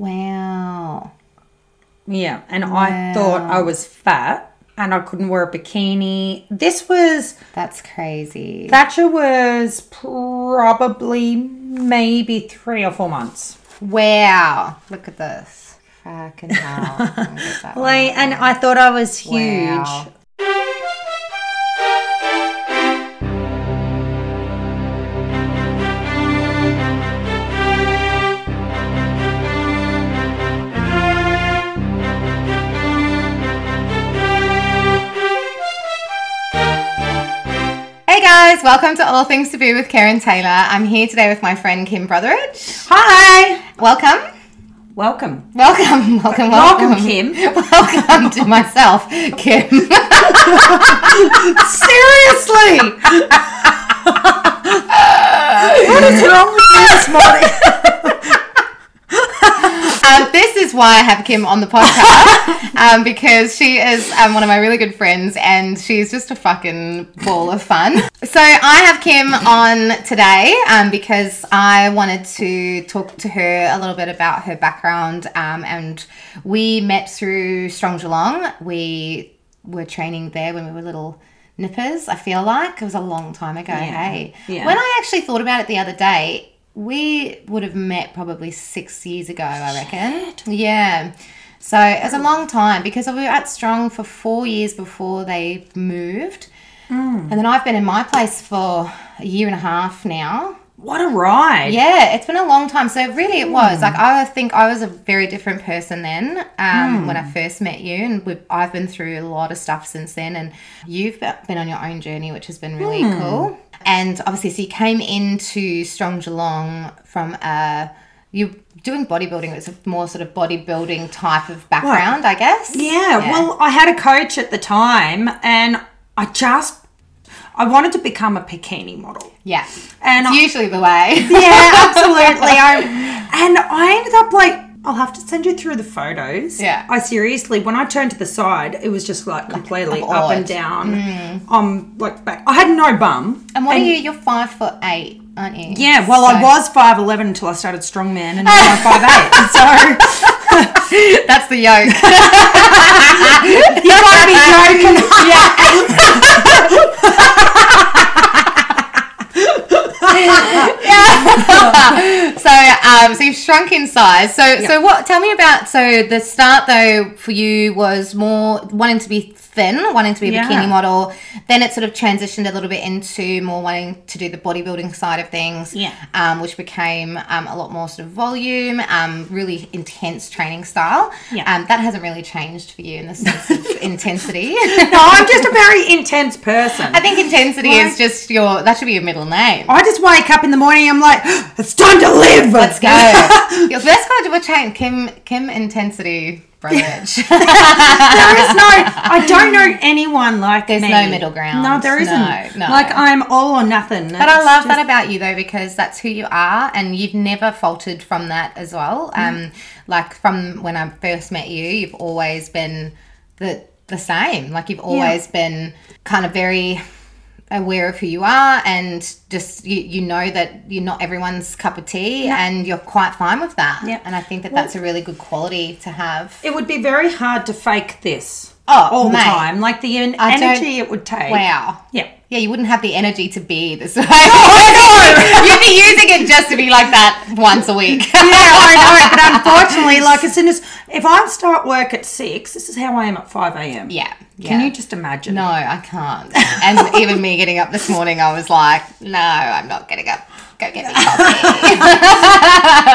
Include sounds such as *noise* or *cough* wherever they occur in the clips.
Wow. Yeah, and I thought I was fat and I couldn't wear a bikini. This was That's crazy. Thatcher was probably maybe three or four months. wow. Look at this. Fucking hell. I'm gonna get that *laughs* one. Like, and I thought I was huge. Wow. Guys, welcome to All Things to Be with Karen Taylor. I'm here today with my friend Kim Brotheridge. Hi, Welcome. welcome, Welcome, *laughs* welcome, welcome. welcome, Kim. *laughs* Welcome to myself, Kim. *laughs* Seriously, what is wrong with you this morning? *laughs* Um, this is why I have Kim on the podcast *laughs* um, because she is um, one of my really good friends and she's just a fucking ball of fun. So I have Kim on today um, because I wanted to talk to her a little bit about her background um, and we met through Strong Geelong. We were training there when we were little nippers. I feel like it was a long time ago. Hey, Yeah. when I actually thought about it the other day, we would have met probably six years ago, I reckon. Yeah. So it was a long time because we were at Strong for four years before they moved. Mm. And then I've been in my place for a year and a half now. What a ride! Yeah, it's been a long time. So really, it Hmm. was like I think I was a very different person then um, when Hmm. I first met you, and we've, I've been through a lot of stuff since then. And you've been on your own journey, which has been really Hmm. cool. And obviously, so you came into Strong Geelong from a you're doing bodybuilding. It's a more sort of bodybuilding type of background, I guess. Yeah, well, I had a coach at the time, and I just I wanted to become a bikini model. yeah, And it's I- usually the way. Yeah, *laughs* absolutely. I, and I ended up like, I'll have to send you through the photos. Yeah. I seriously, when I turned to the side, it was just like completely up and down. Um, like back. I had no bum. and what are you? You're five foot eight, aren't you? Yeah, well, I was five eleven until I started strongman, and now I'm five eight. *laughs* So *laughs* That's the yoke. *laughs* you gotta be joking. *laughs* so um so you've shrunk in size. So so what tell me about so the start though for you was more wanting to be thin wanting to be a Yeah. bikini model then it sort of transitioned a little bit into more wanting to do the bodybuilding side of things Yeah. um, which became um, a lot more sort of volume um, really intense training style Yeah. um, that hasn't really changed for you in the sense of *laughs* intensity No, I'm just a very intense person. I think intensity Why? is just your that should be your middle name I just wake up in the morning. I'm like, it's time to live. Let's go. *laughs* Your first guy to a chain, Kim Kim Intensity *laughs* There is no I don't know anyone like There's me. no middle ground. No, there isn't. No, no. Like I'm all or nothing. but I love that about you though because that's who you are and you've never faltered from that as well. Um like from when I first met you, you've always been the the same. Like you've always been kind of very aware of who you are and just you, you know that you're not everyone's cup of tea and you're quite fine with that Yeah. and i think that that's a really good quality to have It would be very hard to fake this Oh, all the time. Like the en- energy it would take. Wow. Yeah. Yeah, you wouldn't have the energy to be this *laughs* way. You'd be using it just to be like that once a week. Yeah, I know. But unfortunately, like as *laughs* soon as if I start work at six, this is how I am at five a.m. yeah. Can yeah. you just imagine? No, I can't. And even me getting up this morning, I was like, no, I'm not getting up. Go get me coffee. *laughs*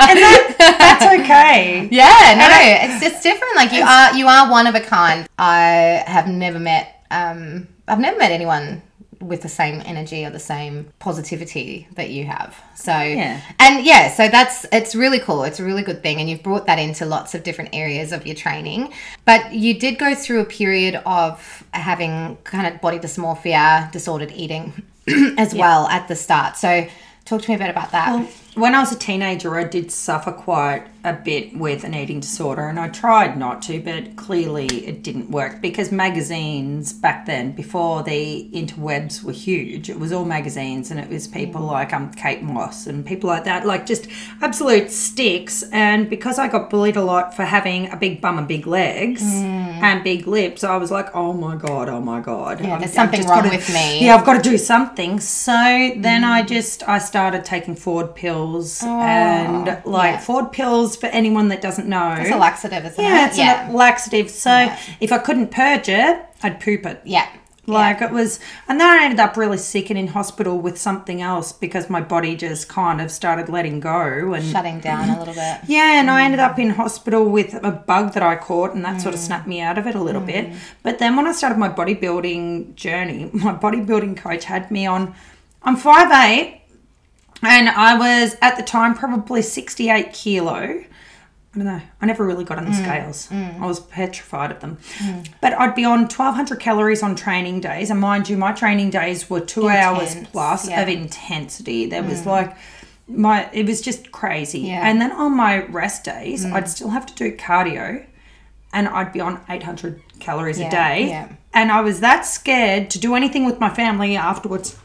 And that, that's okay. yeah, no, it's just different. Like you are, you are one of a kind. I have never met, um, I've never met anyone with the same energy or the same positivity that you have. So Yeah. and yeah, so that's it's really cool. It's a really good thing, and you've brought that into lots of different areas of your training. But you did go through a period of having kind of body dysmorphia, disordered eating *clears throat* as well at the start. So talk to me a bit about that. When I was a teenager, I did suffer quite a bit with an eating disorder, and I tried not to, but clearly it didn't work because magazines back then, before the interwebs were huge, it was all magazines, and it was people mm. like um Kate Moss and people like that, like just absolute sticks. And because I got bullied a lot for having a big bum and big legs mm. and big lips, I was like, oh my god, oh my god, Yeah, I'm- there's something wrong gotta- with me. Yeah, I've got to do something. So then I mm. just I started taking Ford pills Oh, and like yeah. Ford pills for anyone that doesn't know. It's a laxative, isn't yeah, it? it's a laxative. So if I couldn't purge it, I'd poop it. yeah. Like it was, and then I ended up really sick and in hospital with something else because my body just kind of started letting go and shutting down a little bit. *laughs* yeah, and I ended mm. up in hospital with a bug that I caught, and that sort of mm. snapped me out of it a little bit. Mm. But then when I started my bodybuilding journey, *laughs* my bodybuilding coach had me on. I'm 5'8, and I was at the time probably 68 kilo. I don't know. I never really got on the mm. scales. Mm. I was petrified of them. Mm. But I'd be on 1200 calories on training days. And mind you, my training days were two hours plus yeah. of intensity. There was like, my it was just crazy. Yeah. And then on my rest days, I'd still have to do cardio and I'd be on 800 calories Yeah, a day. yeah. And I was that scared to do anything with my family afterwards.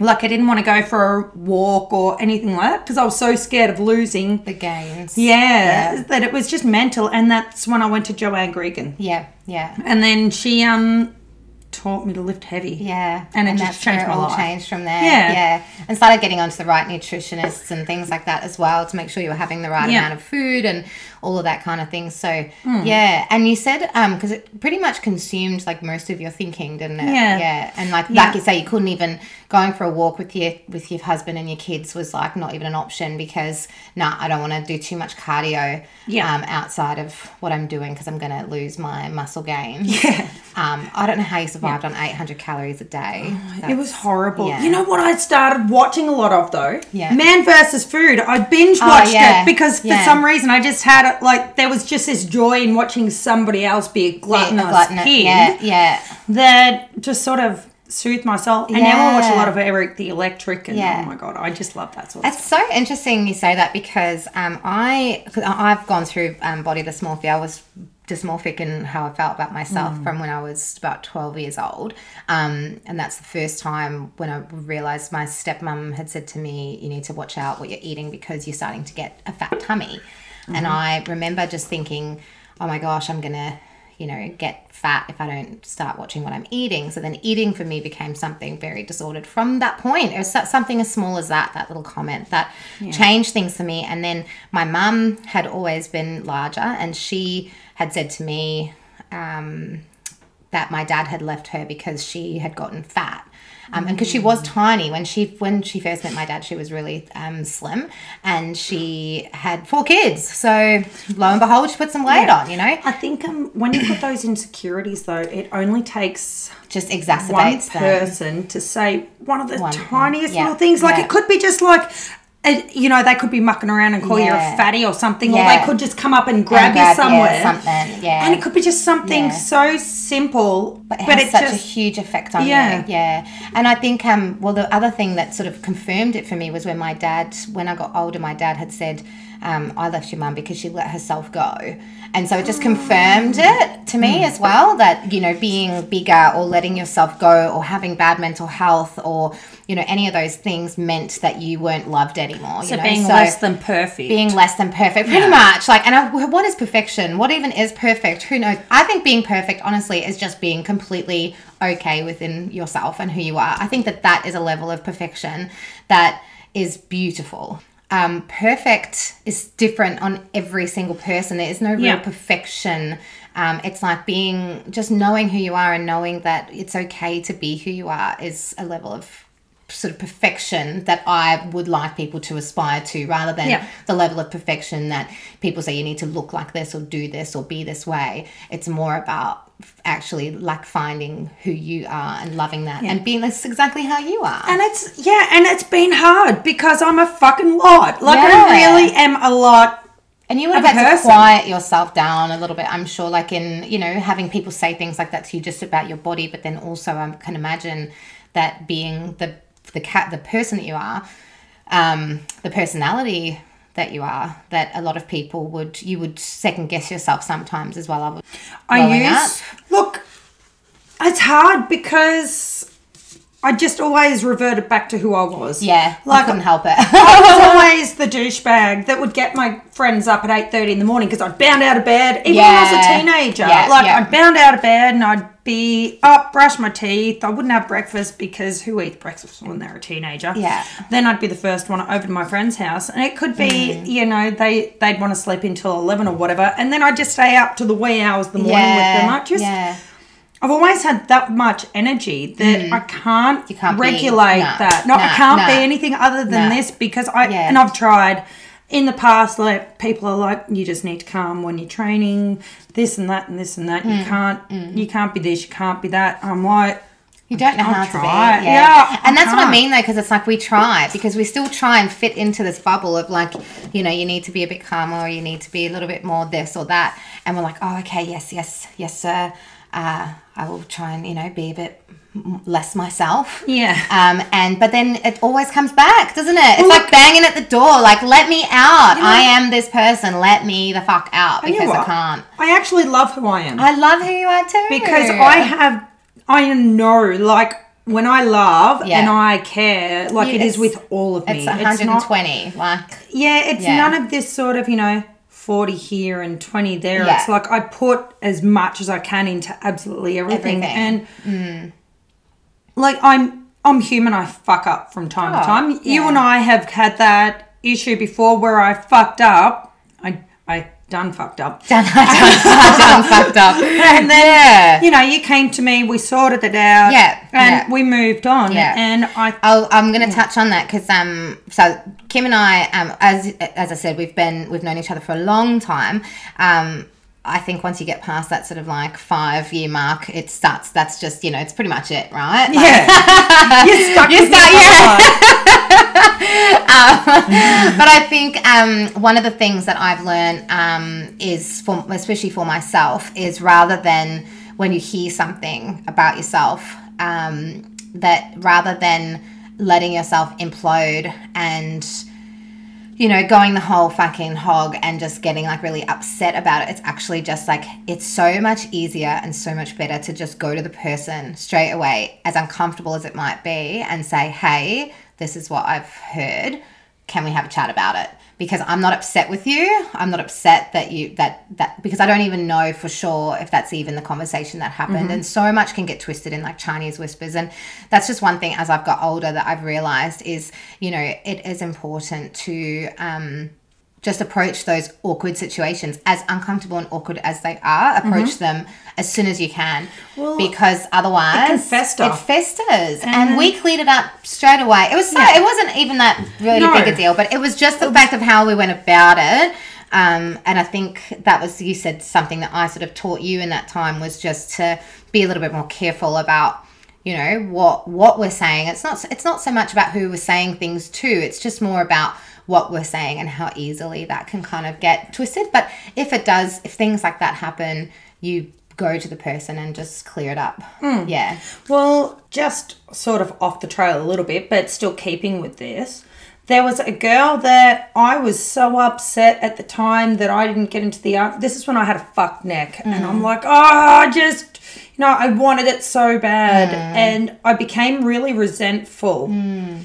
Like I didn't want to go for a walk or anything like that because I was so scared of losing. The gains. Yeah, Yeah. that it was just mental. And that's when I went to Joanne Gregan. Yeah. Yeah. And then she um taught me to lift heavy. Yeah, And it just that's changed my all life. changed from there. Yeah. Yeah, and started getting onto the right nutritionists and things like that as well to make sure you were having the right Yeah. amount of food and all of that kind of thing. So Hmm. yeah, and you said um because it pretty much consumed like most of your thinking, didn't it? Yeah. yeah, and like Yeah. like you say, you couldn't even going for a walk with your with your husband and your kids was like not even an option because nah, I don't want to do too much cardio. Yeah. Um, outside of what I'm doing because I'm gonna lose my muscle gain. *laughs* Yeah. Um, I don't know how you survived on 800 calories a day. It was horrible. yeah. You know what I started watching a lot of though? Yeah. Man versus Food. I binge watched yeah. it because for Yeah. some reason I just had it like there was just this joy in watching somebody else be a gluttonous glutton- pig Yeah, yeah. that just sort of soothed my soul. And now I watch a lot of Erik the Electric and Yeah. oh my god, I just love that sort of It's so interesting you say that because um, I, cause I- I've gone through um, body dysmorphia. I was dysmorphic in how I felt about myself Mm. from when I was about 12 years old. Um, and that's the first time when I realized my stepmom had said to me, You need to watch out what you're eating because you're starting to get a fat tummy. And Mm-hmm. I remember just thinking, Oh my gosh, I'm going to you know, get fat if I don't start watching what I'm eating. So then eating for me became something very disordered from that point. It was something as small as that, that little comment that changed things for me. And then my mum had always been larger and she had said to me, um, that my dad had left her because she had gotten fat. Um, and because she was tiny when she when she first met my dad, she was really um, slim, and she had four kids. So lo and behold, she put some weight on. You know, I think um, when you put those insecurities though, it only takes just one exacerbates them. person to say one of the One- tiniest yeah, little things. Like yeah. it could be just like, you know, they could be mucking around and call you a fatty or something, or they could just come up and grab, And grab, you somewhere. yeah, something, yeah. And it could be just something Yeah. so simple, but but, it has it such a huge effect on Yeah. you. Yeah. And I think um well the other thing that sort of confirmed it for me was when my dad when I got older my dad had said um, I left your mum because she let herself go. And so it just confirmed it to me as well that, you know, being bigger or letting yourself go or having bad mental health or, you know, any of those things meant that you weren't loved anymore. so you know? being So- less than perfect. being less than perfect pretty much like and I, what is perfection what even is perfect who knows i think being perfect honestly is just being completely okay within yourself and who you are i think that that is a level of perfection that is beautiful um, perfect is different on every single person there is no real Yeah. perfection um, it's like being just knowing who you are and knowing that it's okay to be who you are is a level of sort of perfection that I would like people to aspire to rather than Yeah. the level of perfection that people say you need to look like this or do this or be this way. It's more about actually like finding who you are and loving that and being that's exactly how you are. and it's yeah, and it's been hard because I'm a fucking lot. Like Yeah. I really am a lot. And you would have had to quiet yourself down a little bit, I'm sure, like in, you know, having people say things like that to you just about your body, but then also I can imagine that being the the cat the person that you are, um, the personality that you are that a lot of people would you would second guess yourself sometimes as well. I would. I use up. look. It's hard because I just always reverted back to who I was. Yeah, like, I couldn't help it. I was *laughs* always the douchebag that would get my friends up at eight thirty in the morning because I'd bound out of bed, even when I was a teenager. Yeah, like yeah. I'd bound out of bed and I'd be up, brush my teeth. I wouldn't have breakfast because who eats breakfast when they're a teenager? Yeah. Then I'd be the first one over to my friend's house, and it could be Mm. you know they they'd want to sleep until eleven or whatever, and then I'd just stay up to the wee hours of the morning with them. I just yeah. I've always had that much energy that I can't, Mm. You can't be- regulate nah, that. No, I can't be anything other than this because I Yeah. and I've tried in the past. Like people are like, you just need to calm when you're training, this and that and this and that. Mm. You can't, you can't be this, you can't be that. I'm like, You don't know I'll how to try. be. Yeah, yeah and that's what I mean though, because it's like we try because we still try and fit into this bubble of like, you know, you need to be a bit calmer, or you need to be a little bit more this or that, and we're like, oh, okay, yes, yes, yes, sir. Uh, I will try and you know be a bit less myself. Yeah. Um, and but then it always comes back, doesn't it? It's Well, like banging at the door, like let me out. I am this person. Let me the fuck out you know because I can't. I actually love who I am I love who you are too. because I have, I know like. When I love Yeah. and I care, like Yeah, it is with all of me. It's not 120. like Yeah, it's Yeah. none of this sort of, you know, 40 here and 20 there. Yeah. It's like I put as much as I can into absolutely everything. Everything. And mm. like I'm I'm human, I fuck up from time Oh, to time. You and I have had that issue before where I fucked up. I done fucked up. *laughs* done, done, done, fucked up. *laughs* And then Yeah. you know, you came to me, we sorted it out. Yeah, And yeah. we moved on. Yeah. And I I'll, I'm going to touch on that because um, so Kim and I, um, as as I said, we've been we've known each other for a long time. Um, I think once you get past that sort of like five year mark, it starts. That's just you know, it's pretty much it, right? Like, Yeah. *laughs* You're stuck You with start- yeah. life. *laughs* but I think um, one of the things that I've learned um, is, for, especially for myself, is rather than when you hear something about yourself, um, that rather than letting yourself implode and you know, going the whole fucking hog and just getting like really upset about it. It's actually just like, it's so much easier and so much better to just go to the person straight away, as uncomfortable as it might be, and say, hey, this is what I've heard. Can we have a chat about it? Because I'm not upset with you. I'm not upset that you, that, that, because I don't even know for sure if that's even the conversation that happened. And so much can get twisted in like Chinese whispers. And that's just one thing as I've got older that I've realized is, you know, it is important to, um, just approach those awkward situations as uncomfortable and awkward as they are approach them as soon as you can. Because otherwise can fester. it festers. And, we cleared it up straight away. It was so it wasn't even that really No. big a deal but it was just the fact of how we went about it. Um, and I think that was you said something that I sort of taught you in that time was just to be a little bit more careful about you know what what we're saying. It's not it's not so much about who we're saying things to. It's just more about what we're saying and how easily that can kind of get twisted but if it does if things like that happen you go to the person and just clear it up hmm. yeah Well, just sort of off the trail a little bit, but still keeping with this. There was a girl that I was so upset at the time that I didn't get into the art. This is when I had a fucked neck, and I'm mm. like, oh, I just, you know, I wanted it so bad, mm. and I became really resentful. Mm.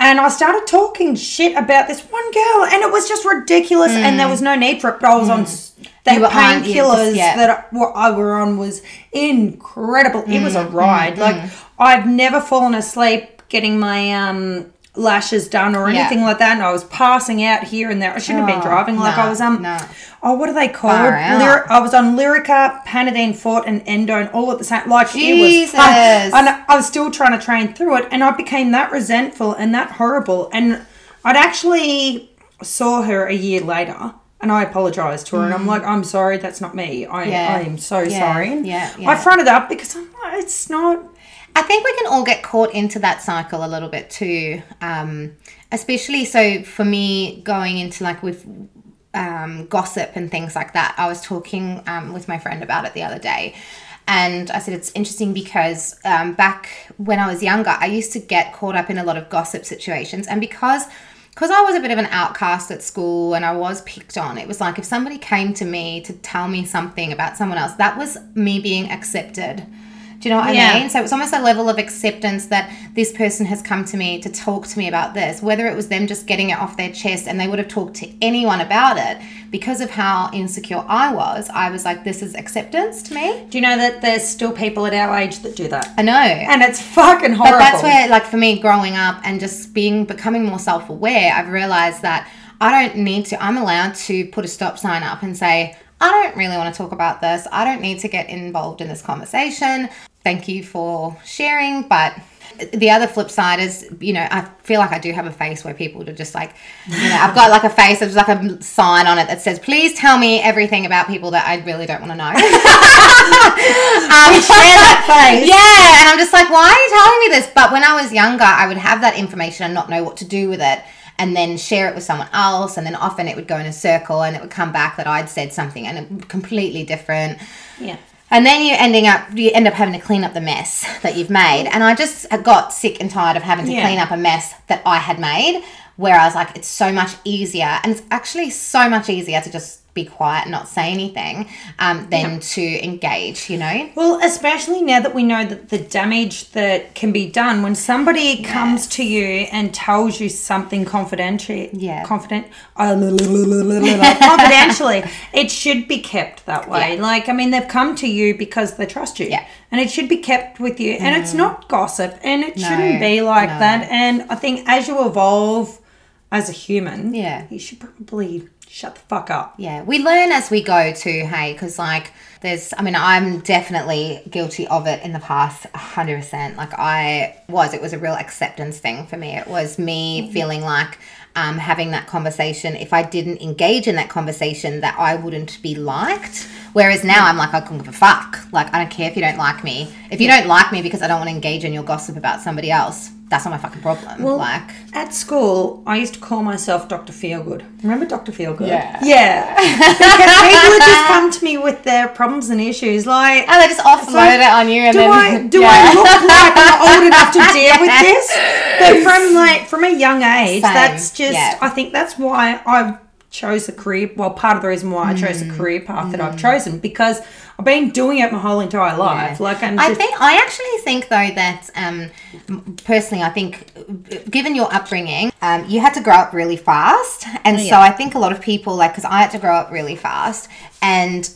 And I started talking shit about this one girl, and it was just ridiculous, and there was no need for it. But I was on s- the were on- yeah, painkillers yeah. that I- what I were on was incredible. It was a Mm, ride. Like I've never fallen asleep getting my um lashes done or Yeah. anything like that, and I was passing out here and there. I shouldn't have Oh, been driving. Like I was um. no. Oh, what are they called? Lyri- I was on Lyrica, Panadeine Forte, and Endone all at the same. Like it was fun. And I was still trying to train through it, and I became that resentful and that horrible. And I'd actually saw her a year later. And I apologized to her, and I'm like, I'm sorry, that's not me. I, Mm. Yeah. I am so Yeah, sorry. Yeah, I fronted up because I'm like, it's not. I think we can all get caught into that cycle a little bit too. Um, especially so for me going into like with um, gossip and things like that. I was talking um, with my friend about it the other day. And I said it's interesting because um, back when I was younger, I used to get caught up in a lot of gossip situations. And because because I was a bit of an outcast at school and I was picked on, it was like if somebody came to me to tell me something about someone else, that was me being accepted. Do you know what Yeah. I mean? So it's almost a level of acceptance that this person has come to me to talk to me about this, whether it was them just getting it off their chest and they would have talked to anyone about it. Because of how insecure I was, I was like, this is acceptance to me. Do you know that there's still people at our age that do that? I know. And it's fucking horrible. But that's where, like, for me, growing up and just being becoming more self aware, I've realized that I don't need to. I'm allowed to put a stop sign up and say, I don't really want to talk about this. I don't need to get involved in this conversation. Thank you for sharing, but. The other flip side is, you know, I feel like I do have a face where people are just like, you know, I've got like a face, there's like a sign on it that says, please tell me everything about people that I really don't want to know. *laughs* um, share that face. yeah, and I'm just like, why are you telling me this? But when I was younger, I would have that information and not know what to do with it. And then share it with someone else, and then often it would go in a circle, and it would come back that I'd said something and it completely different. Yeah. And then you ending up you end up having to clean up the mess that you've made. And I just got sick and tired of having to Yeah. clean up a mess that I had made. Where I was like, it's so much easier, and it's actually so much easier to just be quiet and not say anything um, than to engage. You know. Well, especially now that we know that the damage that can be done when somebody comes to you and tells you something confidential, Yeah. confident, uh, *laughs* confidentially, it should be kept that way. Yeah. Like, I mean, they've come to you because they trust you, Yeah. Mm. and it should be kept with you. And it's not gossip, and it shouldn't be like no. that. And I think as you evolve as a human, Yeah. you should probably shut the fuck up. Yeah, we learn as we go too, hey, because like there's, I mean, I'm definitely guilty of it in the past, 100%. Like I was, it was a real acceptance thing for me. It was me mm-hmm. feeling like um, having that conversation, if I didn't engage in that conversation, that I wouldn't be liked. Whereas now I'm like, I couldn't give a fuck. Like, I don't care if you don't like me. If you don't like me because I don't want to engage in your gossip about somebody else, that's not my fucking problem. like, At school, I used to call myself Dr. Feelgood. Remember Dr. Feelgood? Yeah. Yeah. *laughs* because people would just come to me with their problems and issues. Like, oh, they just offload like, it on you and do then. I do *laughs* Yeah. I look like old enough to deal with *laughs* this? But from like from a young age, Same, that's just yeah. I think that's why I chose the career. Well, part of the reason why I chose Mm. the career path that I've chosen because I've been doing it my whole entire life. Like I'm I think I actually think though that um, personally, I think given your upbringing, um, you had to grow up really fast, and so. I think a lot of people like because I had to grow up really fast, and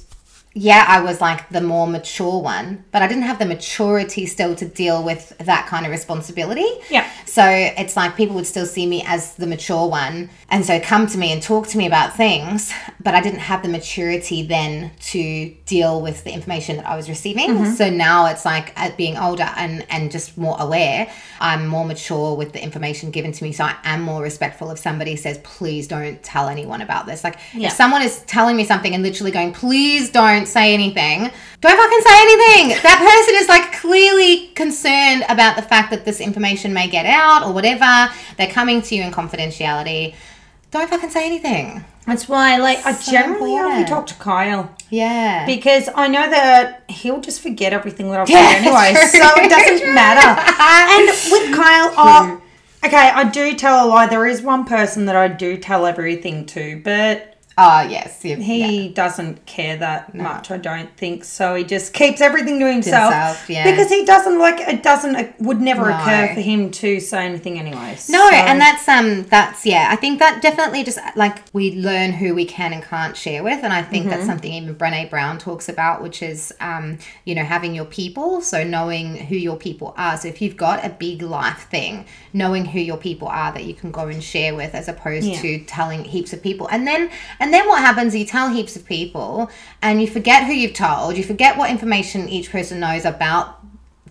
yeah, I was like the more mature one, but I didn't have the maturity still to deal with that kind of responsibility. Yeah. So it's like people would still see me as the mature one and so come to me and talk to me about things, but I didn't have the maturity then to deal with the information that I was receiving. Mm-hmm. So now it's like at being older and, and just more aware, I'm more mature with the information given to me. So I am more respectful if somebody says, please don't tell anyone about this. Like Yeah. if someone is telling me something and literally going, please don't say anything, don't fucking say anything. That person is like clearly concerned about the fact that this information may get out or whatever. They're coming to you in confidentiality. Don't fucking say anything. that's why like I So generally only talk to Kyle. Yeah. because I know that he'll just forget everything that I've Yeah, said anyway, true. so it doesn't *laughs* matter. And with Kyle, oh, okay, I do tell a lie. There is one person that I do tell everything to, but oh, yes. he doesn't care that much. I don't think so. He just keeps everything to himself, Himself, yeah. because he doesn't like it. Doesn't it would never No. occur for him to say anything anyway. No, So- and that's um that's yeah. I think that definitely just like we learn who we can and can't share with, and I think that's something even Brené Brown talks about, which is um you know having your people, so knowing who your people are. So if you've got a big life thing, knowing who your people are that you can go and share with, as opposed Yeah. to telling heaps of people, and then and then what happens? You tell heaps of people, and you forget who you've told, you forget what information each person knows about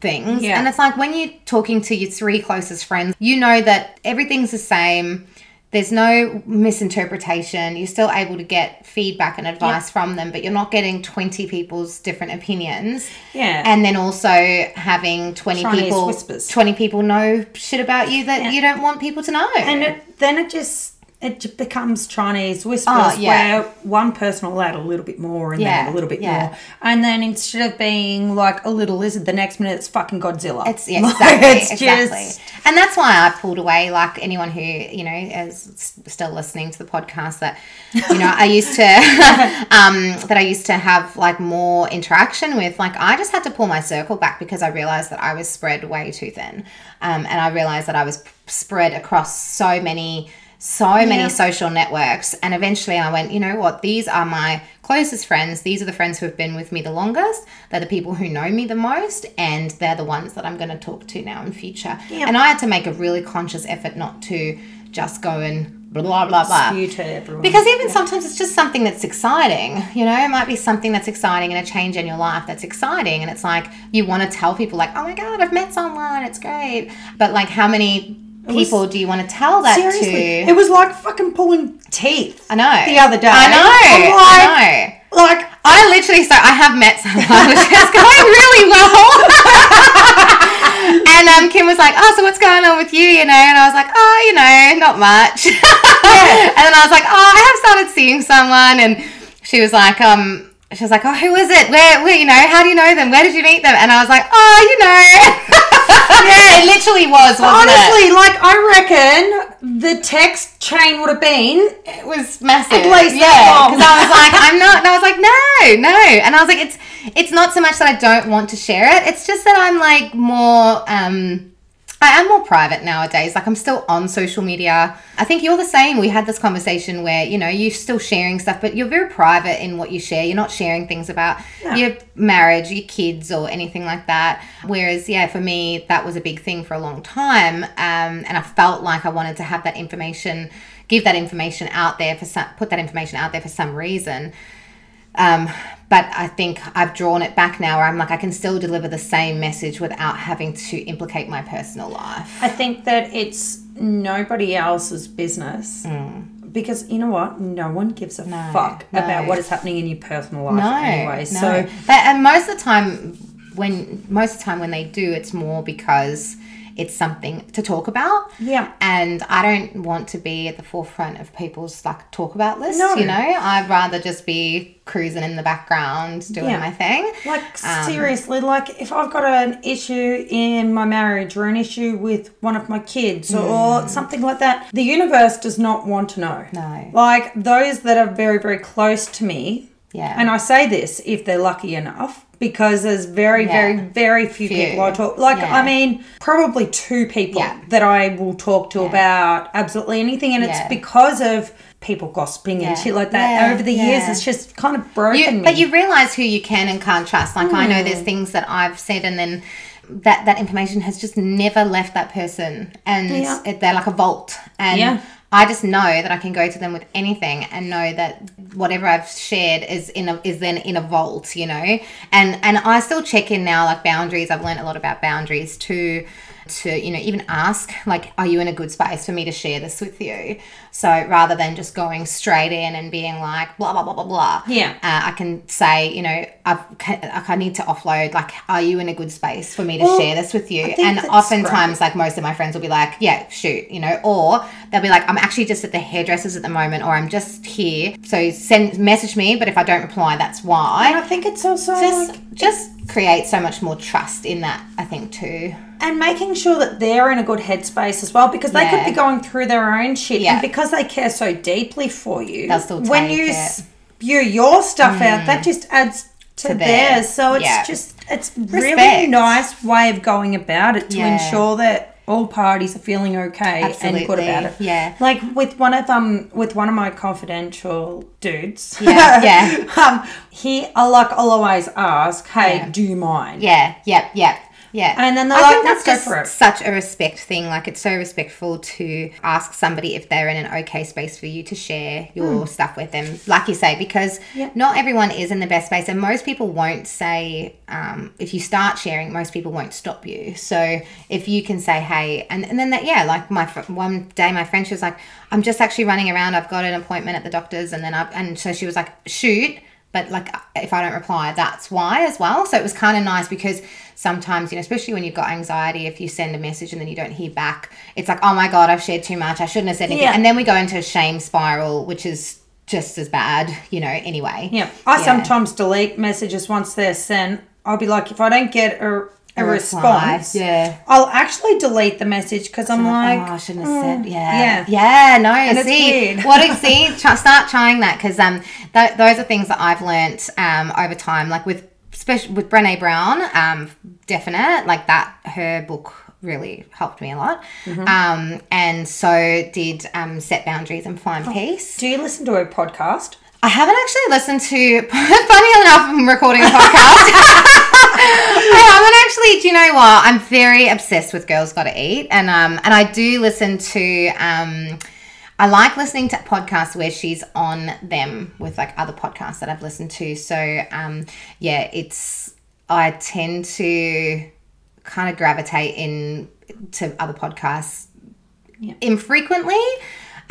things. Yeah. And it's like when you're talking to your three closest friends, you know that everything's the same. There's no misinterpretation. You're still able to get feedback and advice from them, but you're not getting 20 people's different opinions. Yeah. And then also having 20 Chinese people whispers. 20 people know shit about you that you don't want people to know. and it, then it just it just becomes Chinese whispers Oh, yeah. where one person will add a little bit more and Yeah, then a little bit yeah. more. And then instead of being like a little lizard, the next minute it's fucking Godzilla. It's yeah, *laughs* Like, exactly, it's exactly. just- and that's why I pulled away. Like anyone who you know is still listening to the podcast, that you know I used to *laughs* um, that I used to have like more interaction with. Like I just had to pull my circle back because I realized that I was spread way too thin, um, and I realized that I was spread across so many. So many Yeah. social networks, and eventually I went, you know what? These are my closest friends. These are the friends who have been with me the longest. They're the people who know me the most, and they're the ones that I'm going to talk to now in future. Yeah. And I had to make a really conscious effort not to just go and blah blah blah blah. spew to everyone. Because even sometimes it's just something that's exciting, you know, it might be something that's exciting and a change in your life that's exciting. And it's like you want to tell people, like, oh my God, I've met someone, it's great. But like, how many people do you want to tell that Seriously, to? it was like fucking pulling teeth. I know. The other day. I know. Like, I know. Like, I literally, so I have met someone, which is *laughs* going really well. and um, Kim was like, "Oh, so what's going on with you?" You know, and I was like, "Oh, you know, not much." *laughs* and then I was like, "Oh, I have started seeing someone," and she was like, "Um." She was like, "Oh, who is it? Where, where, you know, how do you know them? Where did you meet them?" And I was like, "Oh, you know." *laughs* yeah, it literally was, wasn't it? honestly, like, I reckon the text chain would have been It was massive. At least yeah. Because I was like, I'm not. And I was like, no, no. And I was like, it's it's not so much that I don't want to share it. It's just that I'm like more. um I am more private nowadays. Like I'm still on social media. I think you're the same. We had this conversation where you know you're still sharing stuff, but you're very private in what you share. You're not sharing things about your marriage, your kids, or anything like that. Whereas, yeah, for me, that was a big thing for a long time, um, and I felt like I wanted to have that information, give that information out there for some, put that information out there for some reason. Um, but I think I've drawn it back now where I'm like, I can still deliver the same message without having to implicate my personal life. I think that it's nobody else's business. Because you know what? No one gives a fuck Mm. no. about what is happening in your personal life No, anyway. no. So but, and most of the time, when most of the time when they do, it's more because it's something to talk about. Yeah. And I don't want to be at the forefront of people's like talk about list. No. You know, I'd rather just be cruising in the background doing Yeah. my thing. Like Um, seriously, like if I've got an issue in my marriage or an issue with one of my kids or something like that, the universe does not want to know. Mm. No. Like those that are very, very close to me. Yeah. And I say this if they're lucky enough because there's very, Yeah. very, very few, Few. people I talk. Like Yeah. I mean, probably two people Yeah. that I will talk to about absolutely anything, and it's because of people gossiping and shit like that. Over the years, it's just kind of broken You, me. but you realize who you can and can't trust. Like I know Hmm. there's things that I've said, and then that that information has just never left that person, and Yeah. they're like a vault. And Yeah. I just know that I can go to them with anything and know that whatever I've shared is in a is then in a vault, you know. And and I still check in now, like boundaries. I've learned a lot about boundaries too. To you know, even ask like, "Are you in a good space for me to share this with you?" So rather than just going straight in and being like, "Blah blah blah blah blah," Yeah. uh, I can say, you know, I've, I need to offload. Like, are you in a good space for me to Well, share this with you? And oftentimes, like most of my friends will be like, yeah, shoot, you know, or they'll be like, I'm actually just at the hairdressers at the moment, or I'm just here. So send message me, but if I don't reply, that's why. And I think it's also Just like, just create so much more trust in that. I think too. And making sure that they're in a good headspace as well because they Yeah. could be going through their own shit Yeah. and because they care so deeply for you They'll still when you it. Mm. spew your stuff out that just adds to, To theirs so it's Yeah. just it's really Respect. nice way of going about it to ensure that all parties are feeling okay and good about it Yeah. like with one of um with one of my confidential dudes Yeah, yeah. *laughs* um he I like I'll always ask hey Yeah. do you mind Yeah, yep, yep. Yeah. And then I like, think "Let's that's just such a respect thing. Like it's so respectful to ask somebody if they're in an okay space for you to share your stuff with them. Like you say, because not everyone is in the best space and most people won't say um, if you start sharing, most people won't stop you. So if you can say, hey, and, and then that, yeah, like my fr- one day my friend, she was like, I'm just actually running around. I've got an appointment at the doctor's and then I, and so she was like, shoot, but like if I don't reply, that's why as well. So it was kind of nice because sometimes, you know, especially when you've got anxiety, if you send a message and then you don't hear back, it's like, oh my God, I've shared too much. I shouldn't have said anything. Yeah. And then we go into a shame spiral, which is just as bad, you know, anyway. Yeah. I Yeah. sometimes delete messages once they're sent. I'll be like, if I don't get a, a, A response, yeah. I'll actually delete the message because I'm like, oh, I shouldn't have said. Yeah, yeah. yeah, No, it's see, what? *laughs* See, try, start trying that because um, th- those are things that I've learnt um over time. Like with especially with Brene Brown, um, definite like that. Her book really helped me a lot. Mm-hmm. Um, and so did um, set boundaries and find Oh. peace. do you listen to a podcast? I haven't actually listened to. *laughs* Funny enough, I'm recording a podcast. *laughs* I haven't actually. Do you know what? I'm very obsessed with Girls Gotta Eat, and um, and I do listen to um. I like listening to podcasts where she's on them with like other podcasts that I've listened to. So um, yeah, it's I tend to kind of gravitate in to other podcasts infrequently.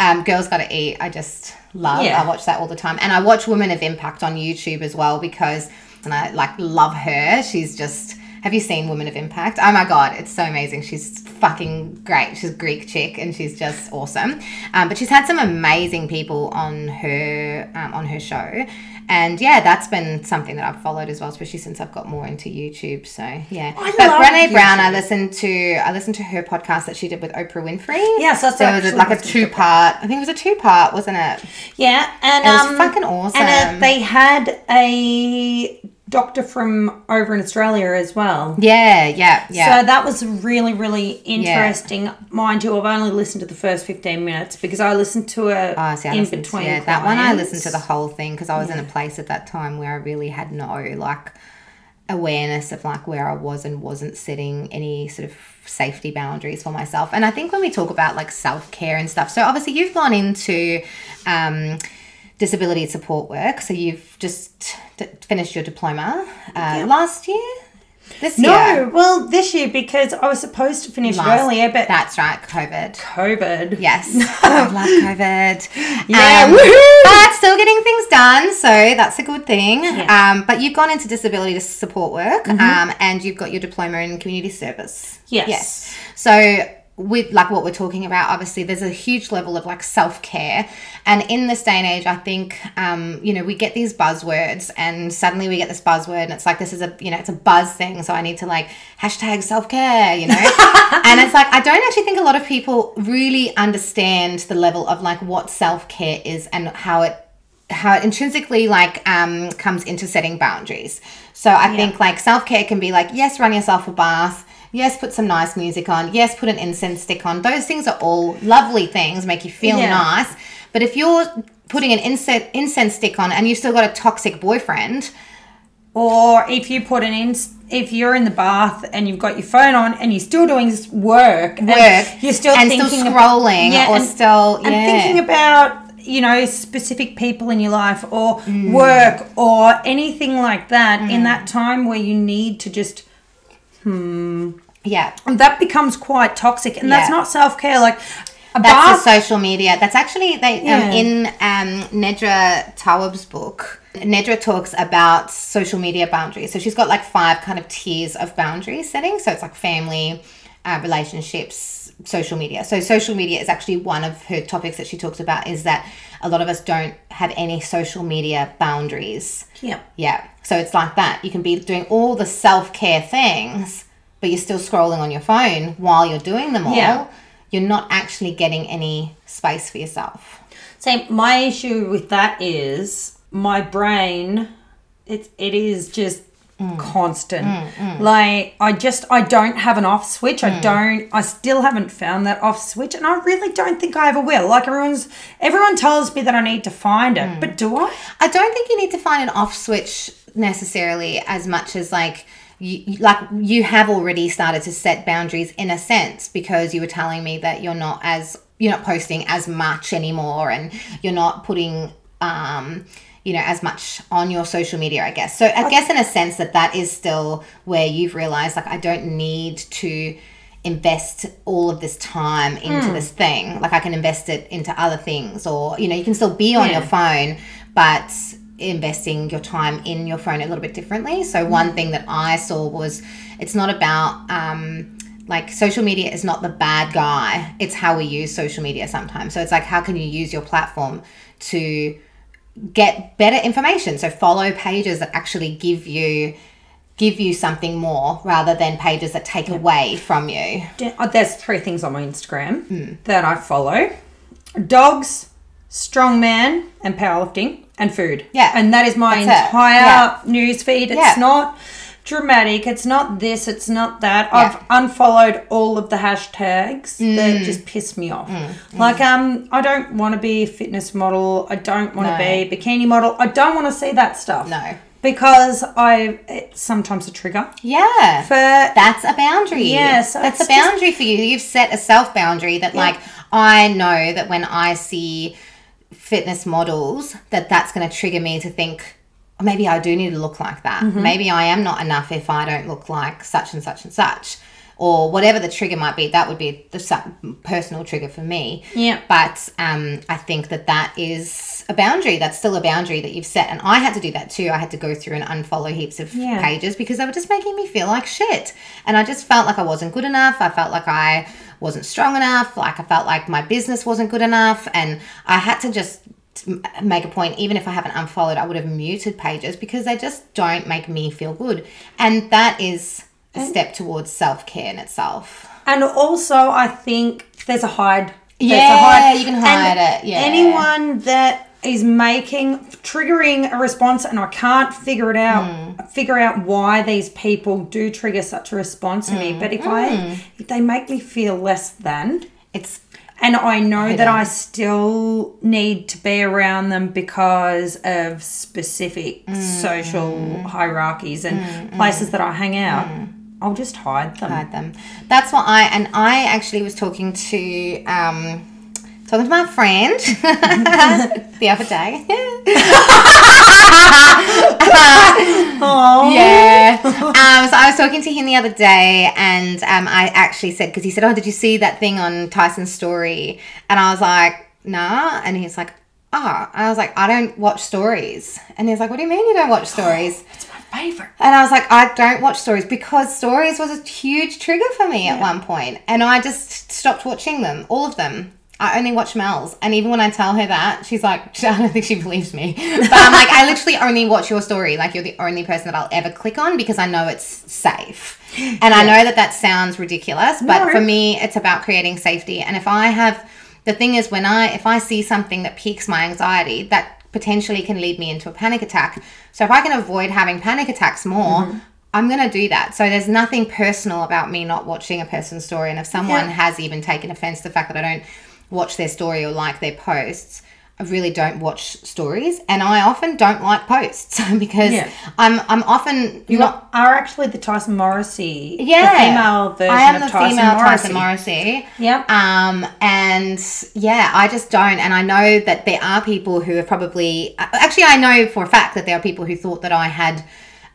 Um, Girls Gotta Eat, I just love. Yeah. I watch that all the time, and I watch Women of Impact on YouTube as well because, and I like love her. She's just. Have you seen Women of Impact? Oh my god, it's so amazing. She's fucking great. She's a Greek chick, and she's just awesome. Um, but she's had some amazing people on her um, on her show, and yeah, that's been something that I've followed as well, especially since I've got more into YouTube. So yeah, I but Brene Brown, I listened to. I listened to her podcast that she did with Oprah Winfrey. Yes, that's There was like a two part. I think it was a two part, wasn't it? Yeah, and It was um, fucking awesome. And uh, they had a doctor from over in Australia as well. Yeah, yeah, yeah. So that was really, really interesting. Mind you, I've only listened to the first 15 minutes because I listened to it Oh, see, in listened to- between. yeah, that one I listened to the whole thing because I was in a place at that time where I really had no like awareness of like where I was and wasn't setting any sort of safety boundaries for myself. And I think when we talk about like self care and stuff, so obviously you've gone into um, disability support work, so you've just d- finished your diploma uh, last year, this year? No, year. well, this year because I was supposed to finish Last- earlier, but That's right, COVID. COVID. Yes, *laughs* I love COVID. Yeah, Um, but still getting things done, so that's a good thing. Um, but you've gone into disability support work, um, and you've got your diploma in community service. Yes. Yes. So with like what we're talking about, obviously there's a huge level of like self care, and in this day and age, I think um, you know we get these buzzwords, and suddenly we get this buzzword, and it's like this is a you know it's a buzz thing, so I need to like hashtag self care, you know, *laughs* and it's like I don't actually think a lot of people really understand the level of like what self care is and how it how it intrinsically like um comes into setting boundaries. So I think like self care can be like yes, run yourself a bath. Yes, put some nice music on. Yes, put an incense stick on. Those things are all lovely things, make you feel Yeah. nice. But if you're putting an incense incense stick on and you've still got a toxic boyfriend, Or if you put an in, if you're in the bath and you've got your phone on and you're still doing work, and work, you're still and thinking still about- scrolling Yeah, or and- still and thinking about you know specific people in your life or Mm. work or anything like that in that time where you need to just yeah. and that becomes quite toxic and that's not self-care like a That's the social media. That's actually they um, in um, Nedra Tawwab's book. Nedra talks about social media boundaries. So she's got like five kind of tiers of boundary setting. So it's like family, uh, relationships, social media. So social media is actually one of her topics that she talks about. Is that a lot of us don't have any social media boundaries. yeah Yeah. So it's like that. You can be doing all the self care things, but you're still scrolling on your phone while you're doing them all. Yeah. You're not actually getting any space for yourself. See, my issue with that is my brain. It it is just Mm. constant. Like I just I don't have an off switch. Mm. I don't. I still haven't found that off switch, and I really don't think I ever will. Like everyone's everyone tells me that I need to find it, Mm. but do I? I don't think you need to find an off switch necessarily as much as like you like you have already started to set boundaries in a sense because you were telling me that you're not as you're not posting as much anymore and you're not putting um you know as much on your social media i guess. So i guess in a sense that that is still where you've realized like i don't need to invest all of this time into this thing. Like i can invest it into other things or you know you can still be on Yeah. your phone but investing your time in your phone a little bit differently. So one thing that I saw was it's not about um, like social media is not the bad guy. It's how we use social media sometimes. So it's like how can you use your platform to get better information? So follow pages that actually give you give you something more rather than pages that take away from you. Uh, There's three things on my Instagram that I follow: dogs, strongman, and powerlifting, and food. Yeah. and that is my That's entire Yeah. news feed. It's Yeah. not dramatic. It's not this. It's not that. Yeah. I've unfollowed all of the hashtags Mm. that just piss me off. Like, um, I don't want to be a fitness model. I don't want to No. be a bikini model. I don't want to see that stuff. No. Because I it's sometimes a trigger Yeah. for That's a boundary. Yes, that's a it's just- boundary for you. You've set a self boundary that, like, I know that when I see fitness models, that that's going to trigger me to think, "Oh, maybe I do need to look like that. Mm-hmm. Maybe I am not enough if I don't look like such and such and such. Or whatever the trigger might be, that would be the personal trigger for me. Yeah. But um, I think that that is a boundary. That's still a boundary that you've set. And I had to do that too. I had to go through and unfollow heaps of Yeah. pages because they were just making me feel like shit. And I just felt like I wasn't good enough. I felt like I wasn't strong enough. Like I felt like my business wasn't good enough. And I had to just make a point, even if I haven't unfollowed, I would have muted pages because they just don't make me feel good. And that is a step towards self care in itself. And also, I think there's a hide. There's Yeah, you can And hide it, yeah. Anyone that is making triggering a response, and I can't figure it out, Hmm. figure out why these people do trigger such a response to Hmm. me. But if I, if they make me feel less than, It's and I know that. I still need to be around them because of specific Mm. social hierarchies and places that I hang out, I'll just hide them. hide them. That's what I and I actually was talking to um talking to my friend *laughs* the other day. *laughs* Oh, yeah. *laughs* Um, so I was talking to him the other day, and um, I actually said because he said, "Oh, did you see that thing on Tyson's story?" And I was like, "Nah," and he's like. "Ah," oh, I was like, I don't watch stories. And he's like, What do you mean you don't watch *gasps* stories? It's my favorite. And I was like, I don't watch stories because stories was a huge trigger for me at one point, and I just stopped watching them, all of them. I only watch Mel's, and even when I tell her that, she's like, *laughs* I don't think she believes me. But I'm like, I literally only watch your story. Like you're the only person that I'll ever click on because I know it's safe. And I know that that sounds ridiculous, but No. for me, it's about creating safety. And if I have, the thing is, when I if I see something that piques my anxiety, that potentially can lead me into a panic attack. So if I can avoid having panic attacks more, Mm-hmm. I'm going to do that. So there's nothing personal about me not watching a person's story. And if someone Yeah. has even taken offense to the fact that I don't watch their story or like their posts, I really don't watch stories. And I often don't like posts *laughs* because Yeah. I'm I'm often You not are actually the Tyson Morrissey, yeah the female version I am the Tyson female Morrissey. Tyson Morrissey. Yep. Um, and yeah, I just don't. And I know that there are people who have probably, actually, I know for a fact that there are people who thought that I had.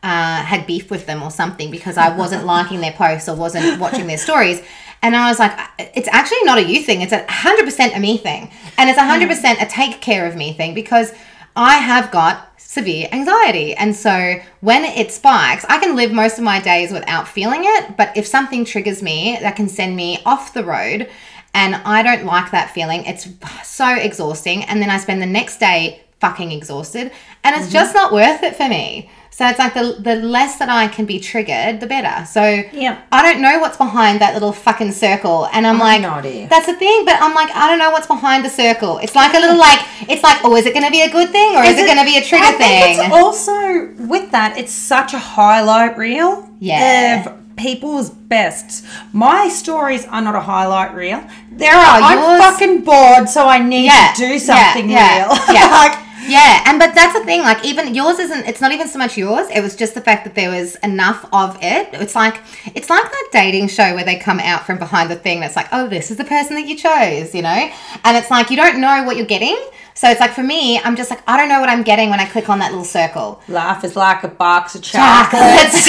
Uh, had beef with them or something because I wasn't *laughs* liking their posts or wasn't watching their stories. And I was like, it's actually not a you thing. It's a 100% a me thing. And it's a 100% mm. a take care of me thing because I have got severe anxiety. And so when it spikes, I can live most of my days without feeling it. But if something triggers me, that can send me off the road. And I don't like that feeling. It's so exhausting. And then I spend the next day fucking exhausted. And it's mm-hmm. just not worth it for me. So it's like the, the less that I can be triggered, the better. So Yeah. I don't know what's behind that little fucking circle. And I'm like, idea. that's the thing. But I'm like, I don't know what's behind the circle. It's like a little like, it's like, oh, is it going to be a good thing or is, it, going to be a trigger I think thing? It's also with that, it's such a highlight reel Yeah. of people's bests. My stories are not a highlight reel. There oh, are. Oh, I'm fucking bored, so I need yeah, to do something yeah, real. *laughs* Yeah, like, yeah, and but that's the thing. Like even yours isn't. It's not even so much yours. It was just the fact that there was enough of it. It's like it's like that dating show where they come out from behind the thing. That's like, oh, this is the person that you chose, you know. And it's like you don't know what you're getting. So it's like for me, I'm just like I don't know what I'm getting when I click on that little circle. life is like a box of chocolate. chocolates. *laughs*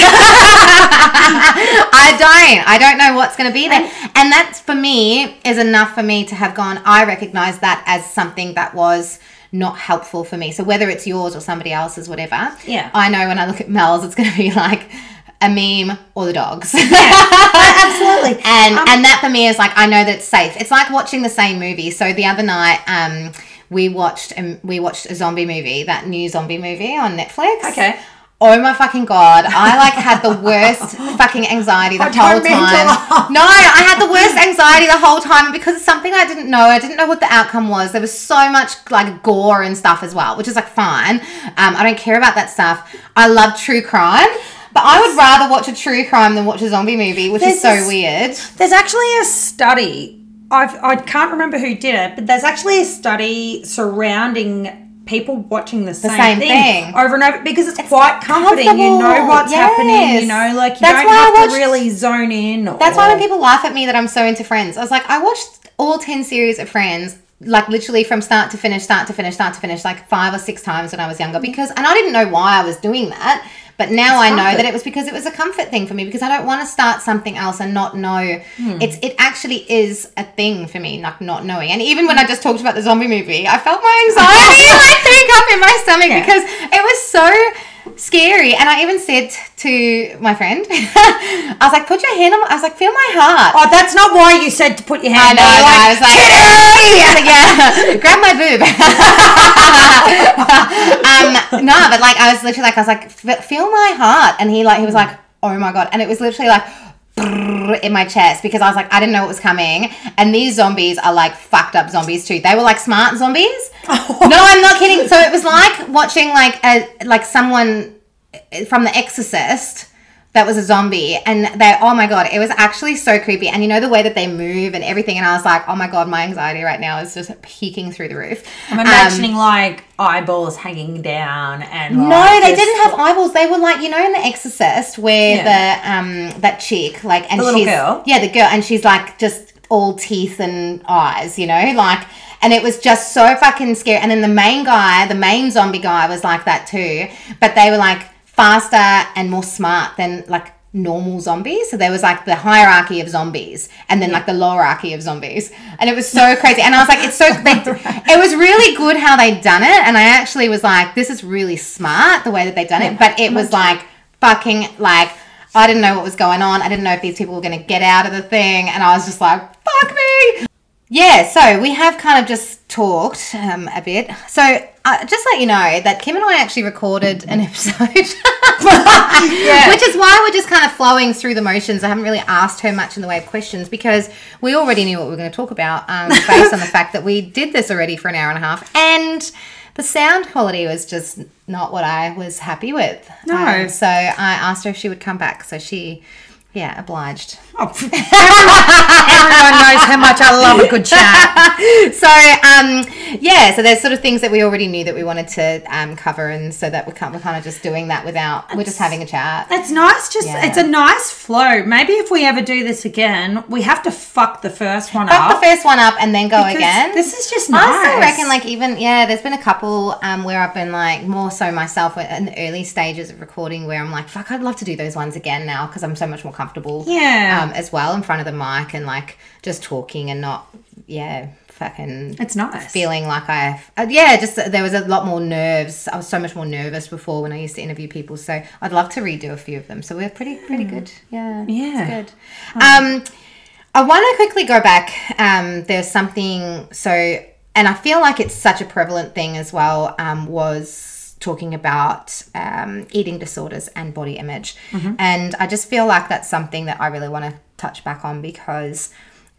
I don't. I don't know what's going to be there. And that's for me is enough for me to have gone, I recognize that as something that was not helpful for me. So whether it's yours or somebody else's, whatever. Yeah. I know when I look at Mel's, it's going to be *laughs* like a meme or the dogs. *laughs* Absolutely. and and that for me is like I know that it's safe. It's like watching the same movie. So the other night, um, we watched um, we watched a zombie movie, that new zombie movie on Netflix. Okay. Oh my fucking god! I like had the worst *laughs* fucking anxiety the I whole don't mean to time. No, I had the worst anxiety the whole time because it's something I didn't know. I didn't know what the outcome was. There was so much like gore and stuff as well, which is like fine. Um, I don't care about that stuff. I love true crime. But I would rather watch a true crime than watch a zombie movie, which is so weird. There's actually a study. I've, I can't remember who did it, but there's actually a study surrounding people watching the same, same thing, thing. over and over because it's, quite comforting. You know what's happening. You know, like you That's don't why I have watched- to really zone in. Or, That's why when people laugh at me that I'm so into Friends, I was like, I watched all 10 series of Friends, like literally from start to finish, start to finish, start to finish, like five or six times when I was younger because, and I didn't know why I was doing that. But now I know comfort. that it was because it was a comfort thing for me because I don't want to start something else and not know. Hmm. It's it actually is a thing for me, like not knowing. And even when I just talked about the zombie movie, I felt my anxiety *laughs* like creep up in my stomach Yeah. because it was so scary. And I even said to my friend, *laughs* I was like, "Put your hand on." my, I was like, "Feel my heart." Oh, that's not why you said to put your I hand. know, out. I, was like, I was like, *laughs* yeah, grab my boob. *laughs* um, no, but like, I was literally like, I was like, feel my heart, and he like, he was like, oh my god, and it was literally like. In my chest because I was like I didn't know what was coming, and these zombies are like fucked up zombies too. They were like smart zombies. *laughs* no, I'm not kidding. So it was like watching like a like someone from The Exorcist that was a zombie. And they oh my god it was actually so creepy. And you know the way that they move and everything? And I was like oh my god my anxiety right now is just peaking through the roof. I'm Um, imagining like eyeballs hanging down and no like, they didn't have eyeballs. They were like you know in The Exorcist where Yeah. the um that chick like and The she's girl? yeah the girl. And she's like just all teeth and eyes you know? Like and it was just so fucking scary. And then the main guy the main zombie guy was like that too. But they were like faster and more smart than like normal zombies. So there was like the hierarchy of zombies and then like the lowerarchy of zombies. And it was so crazy. And i was like it's so *laughs* they, it was really good how they'd done it. And i actually was like this is really smart the way that they'd done it. But it was like fucking like I didn't know what was going on. I didn't know if these people were going to get out of the thing. And I was just like, fuck me. Yeah, so we have kind of just talked um, a bit. So uh, just let you know that Kim and I actually recorded an *laughs* episode. Which is why we're just kind of flowing through the motions. I haven't really asked her much in the way of questions because we already knew what we were going to talk about um, *laughs* based on the fact that we did this already for an hour and a half. And the sound quality was just not what I was happy with. No. Um, so I asked her if she would come back. So she, yeah, obliged. Oh, *laughs* everyone knows how much I love a good chat. *laughs* so um yeah so there's sort of things that we already knew that we wanted to um cover and so that we're kind, we're kind of just doing that without we're just having a chat It's nice, just Yeah. it's a nice flow. Maybe if we ever do this again, we have to fuck the first one up. fuck up. the first one up and then go because again This is just nice. I still reckon, like, even yeah, there's been a couple um, where I've been like more so myself in the early stages of recording where I'm like, fuck, I'd love to do those ones again now because I'm so much more comfortable, Yeah. um, as well in front of the mic and like just talking and not, yeah, fucking it's nice. feeling like I, uh, yeah, just there was a lot more nerves. I was so much more nervous before when I used to interview people. So I'd love to redo a few of them. So we're pretty, pretty good. Yeah. Yeah. it's good. Um, I want to quickly go back. Um, there's something so, and I feel like it's such a prevalent thing as well. Um, was talking about um, eating disorders and body image, and I just feel like that's something that I really want to touch back on because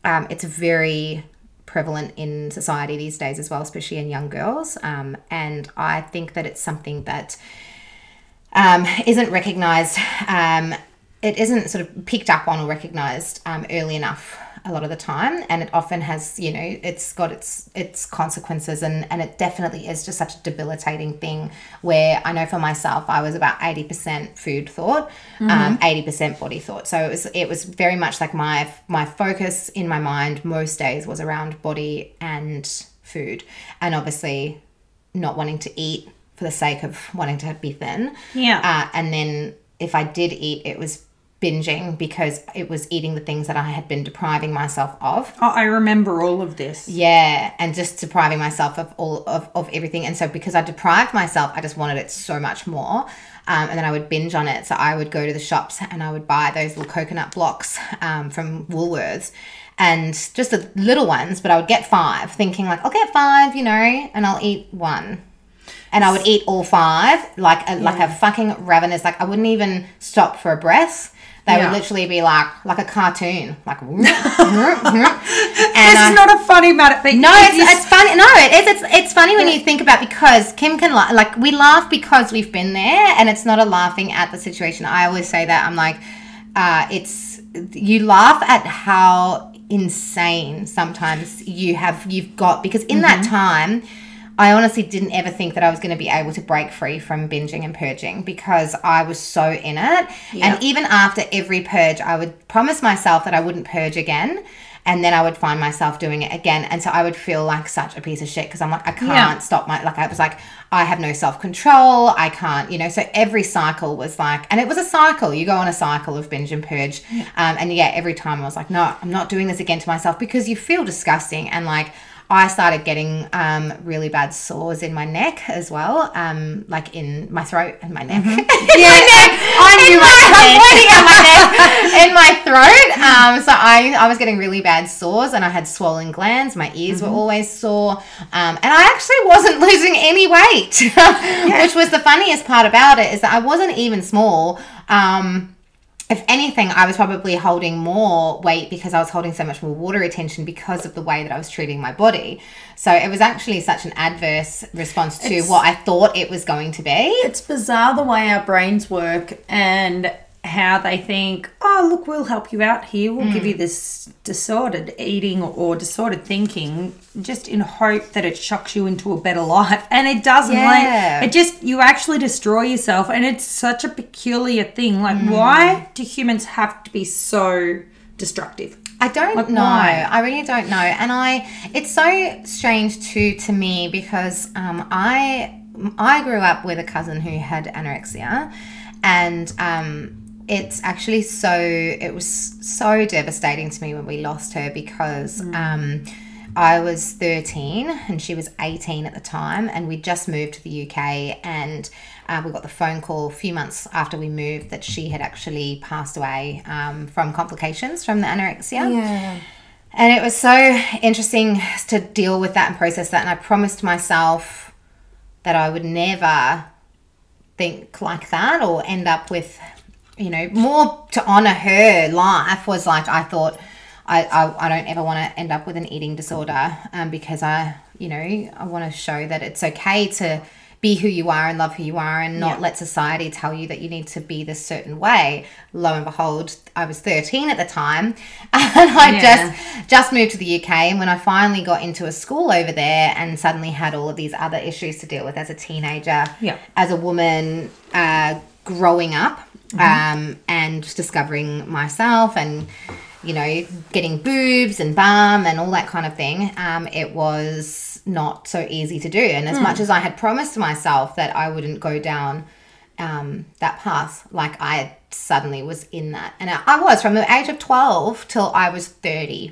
um, it's very prevalent in society these days as well, especially in young girls. Um, and I think that it's something that um, isn't recognized, um, it isn't sort of picked up on or recognized um, early enough a lot of the time and it often has you know it's got its its consequences and and it definitely is just such a debilitating thing where i know for myself i was about 80% food thought um, 80% body thought. So it was it was very much like my my focus in my mind most days was around body and food and obviously not wanting to eat for the sake of wanting to be thin. Yeah. uh, and then if I did eat, it was binging because it was eating the things that I had been depriving myself of. Oh, I remember all of this. Yeah, and just depriving myself of all of, of everything. And so because I deprived myself, I just wanted it so much more. Um, and then I would binge on it. So I would go to the shops and I would buy those little coconut blocks um, from Woolworths and just the little ones, but I would get five, thinking like, I'll get five, you know, and I'll eat one. And I would eat all five like a, like a fucking ravenous. Like I wouldn't even stop for a breath. They Yeah. would literally be like like a cartoon, like. *laughs* *laughs* and This is not a funny matter. But no, it's, it's funny. No, it is. It's, it's funny when you think about because Kim can la- like we laugh because we've been there, and it's not a laughing at the situation. I always say that I'm like, uh, it's you laugh at how insane sometimes you have you've got because in that Mm-hmm. time. I honestly didn't ever think that I was going to be able to break free from binging and purging because I was so in it. Yeah. And even after every purge, I would promise myself that I wouldn't purge again. And then I would find myself doing it again. And so I would feel like such a piece of shit because I'm like, I can't Yeah. stop my, like, I was like, I have no self control. I can't, you know. So every cycle was like, and it was a cycle. You go on a cycle of binge and purge. Um, and yeah, every time I was like, no, I'm not doing this again to myself because you feel disgusting. And like, I started getting um, really bad sores in my neck as well, um, like in my throat and my neck. *laughs* Yeah, my neck. I In knew my, I'm pointing at my neck, in my throat. Um, so I, I was getting really bad sores, and I had swollen glands. My ears Mm-hmm. were always sore, um, and I actually wasn't *laughs* losing any weight, *laughs* which was the funniest part about it. Is that I wasn't even small. Um, if anything, I was probably holding more weight because I was holding so much more water retention because of the way that I was treating my body. So it was actually such an adverse response to It's- what I thought it was going to be. it's bizarre the way our brains work and how they think, oh, look, we'll help you out here. We'll give you this disordered eating or disordered thinking just in hope that it shocks you into a better life. And it doesn't. Yeah. Like, it just, you actually destroy yourself. And it's such a peculiar thing. Like, why do humans have to be so destructive? I don't Like, know. why? I really don't know. And I it's so strange too to me because um I I grew up with a cousin who had anorexia and um it's actually so it was so devastating to me when we lost her because um I was 13 and she was 18 at the time, and we just moved to the UK. And uh, we got the phone call a few months after we moved that she had actually passed away um, from complications from the anorexia. Yeah. And it was so interesting to deal with that and process that. And I promised myself that I would never think like that or end up with, you know, more to honor her life was like, I thought, I, I, I don't ever want to end up with an eating disorder um, because I, you know, I want to show that it's okay to be who you are and love who you are and not Yeah. let society tell you that you need to be this certain way. Lo and behold, I was 13 at the time *laughs* and I Yeah. just just moved to the UK and when I finally got into a school over there and suddenly had all of these other issues to deal with as a teenager, Yeah. as a woman uh, growing up um, and discovering myself and you know getting boobs and bum and all that kind of thing um, it was not so easy to do. And as much as i had promised myself that i wouldn't go down um, that path like i suddenly was in that. And I, I was from the age of 12 till i was 30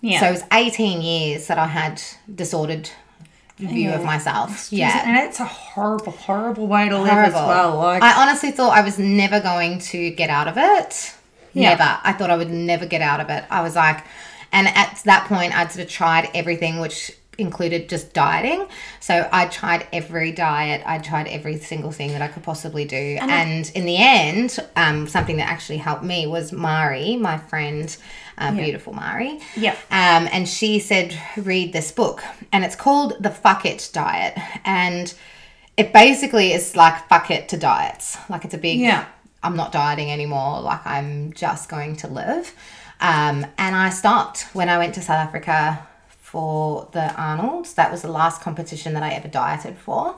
Yeah. so it was 18 years that i had disordered view of myself yeah And it's a horrible, horrible way to live as well. Like, I honestly thought I was never going to get out of it. Yeah. Never. I thought I would never get out of it. I was like, and at that point, I'd sort of tried everything, which included just dieting. So I tried every diet. I tried every single thing that I could possibly do. And, in the end, um, something that actually helped me was Mari, my friend, uh, beautiful Mari. Yeah. Um, and she said, read this book. And it's called The Fuck It Diet. And it basically is like fuck it to diets. Like it's a big, Yeah. I'm not dieting anymore. Like I'm just going to live. Um, and I stopped when I went to South Africa for the Arnold's. That was the last competition that I ever dieted for.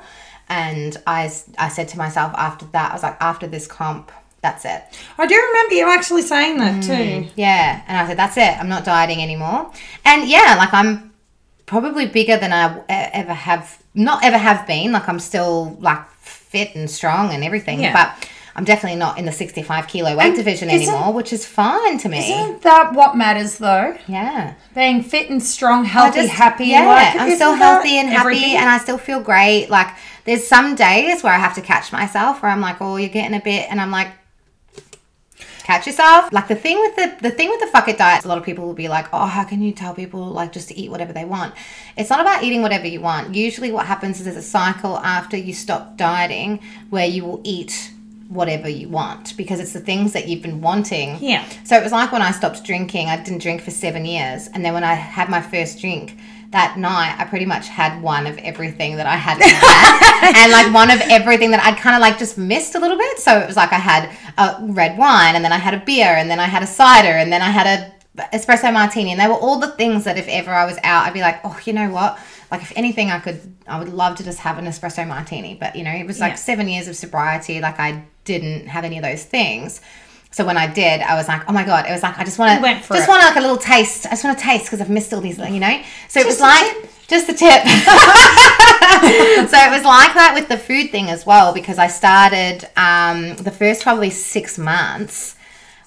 And I, I said to myself after that, I was like, after this comp, that's it. I do remember you actually saying that mm, too. Yeah. And I said, that's it. I'm not dieting anymore. And yeah, like I'm probably bigger than I ever have, not ever have been. Like I'm still like fit and strong and everything. Yeah. But I'm definitely not in the 65 kilo weight division anymore, which is fine to me. Isn't that what matters though? yeah. Being fit and strong, healthy, just- happy. Yeah, like, I'm still healthy and happy, everything? and I still feel great. Like, there's some days where I have to catch myself, where I'm like, "Oh, you're getting a bit," and I'm like, "Catch yourself." Like the thing with the the thing with the fuck it diet, a lot of people will be like, "Oh, how can you tell people like just to eat whatever they want?" It's not about eating whatever you want. Usually, what happens is there's a cycle after you stop dieting where you will eat whatever you want because it's the things that you've been wanting Yeah. so it was like when I stopped drinking, I didn't drink for seven years. And then when I had my first drink that night, I pretty much had one of everything that I had had. *laughs* and like one of everything that I'd kind of like just missed a little bit. So it was like I had a red wine and then I had a beer and then I had a cider and then I had a espresso martini. And they were all the things that if ever I was out, I'd be like, oh, you know what? Like if anything, I could, I would love to just have an espresso martini. But you know, it was like Yeah. seven years of sobriety. Like I didn't have any of those things. So when I did, I was like, oh my god! It was like I just want to, just want like a little taste. I just want to taste because I've missed all these, you know. So it was Just like just the tip. *laughs* so it was like that with the food thing as well because I started um, the first probably six months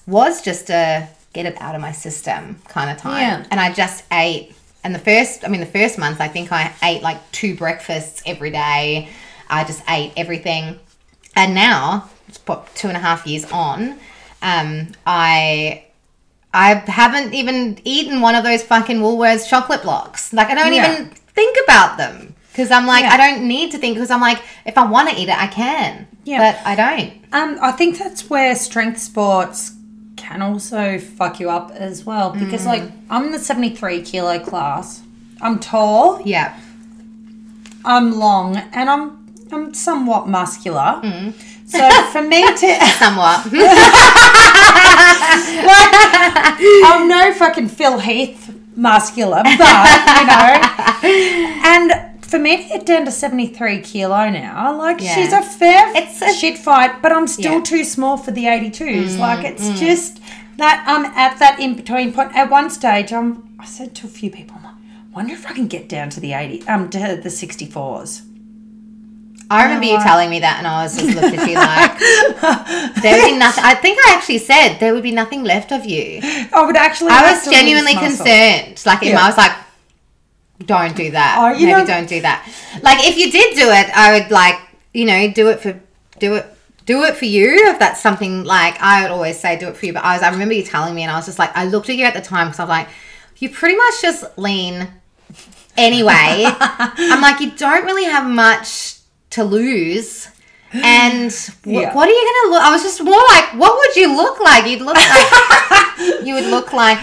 was just a get it out of my system kind of time, Yeah. and I just ate. And the first, I mean, the first month, I think I ate like two breakfasts every day. I just ate everything. And now, it's what, two and a half years on, um, I I haven't even eaten one of those fucking Woolworths chocolate blocks. Like I don't Yeah. even think about them because I'm like Yeah. I don't need to think because I'm like if I want to eat it I can. Yeah. But I don't. Um, I think that's where strength sports can also fuck you up as well because, like, I'm in the 73 kilo class. I'm tall, Yeah. I'm long, and I'm I'm somewhat muscular. Mm. So for me to, *laughs* *laughs* Somewhat. I'm no fucking Phil Heath muscular, but you know, and for me to get down to 73 kilo now, like Yeah. she's a fair It's a- shit fight, but I'm still Yeah. too small for the 82s. like it's just that I'm at that in between point. At one stage, I'm, I said to a few people, I'm like, wonder if I can get down to the 80, um, to the 64s. I remember you telling me that, and I was just looked at you like *laughs* there would be nothing. I think I actually said there would be nothing left of you. I would actually. I was genuinely concerned. Like, if Yeah. I was like, don't do that. Oh, you Maybe know- don't do that. Like, if you did do it, I would like, you know, do it for, do it, do it for you. If that's something like I would always say, do it for you. But I was, I remember you telling me, and I was just like, I looked at you at the time because I was like, you pretty much just lean anyway. *laughs* I'm like, you don't really have much to lose. And wh- Yeah. what are you gonna look? I was just more like, what would you look like? You'd look like *laughs* you would look like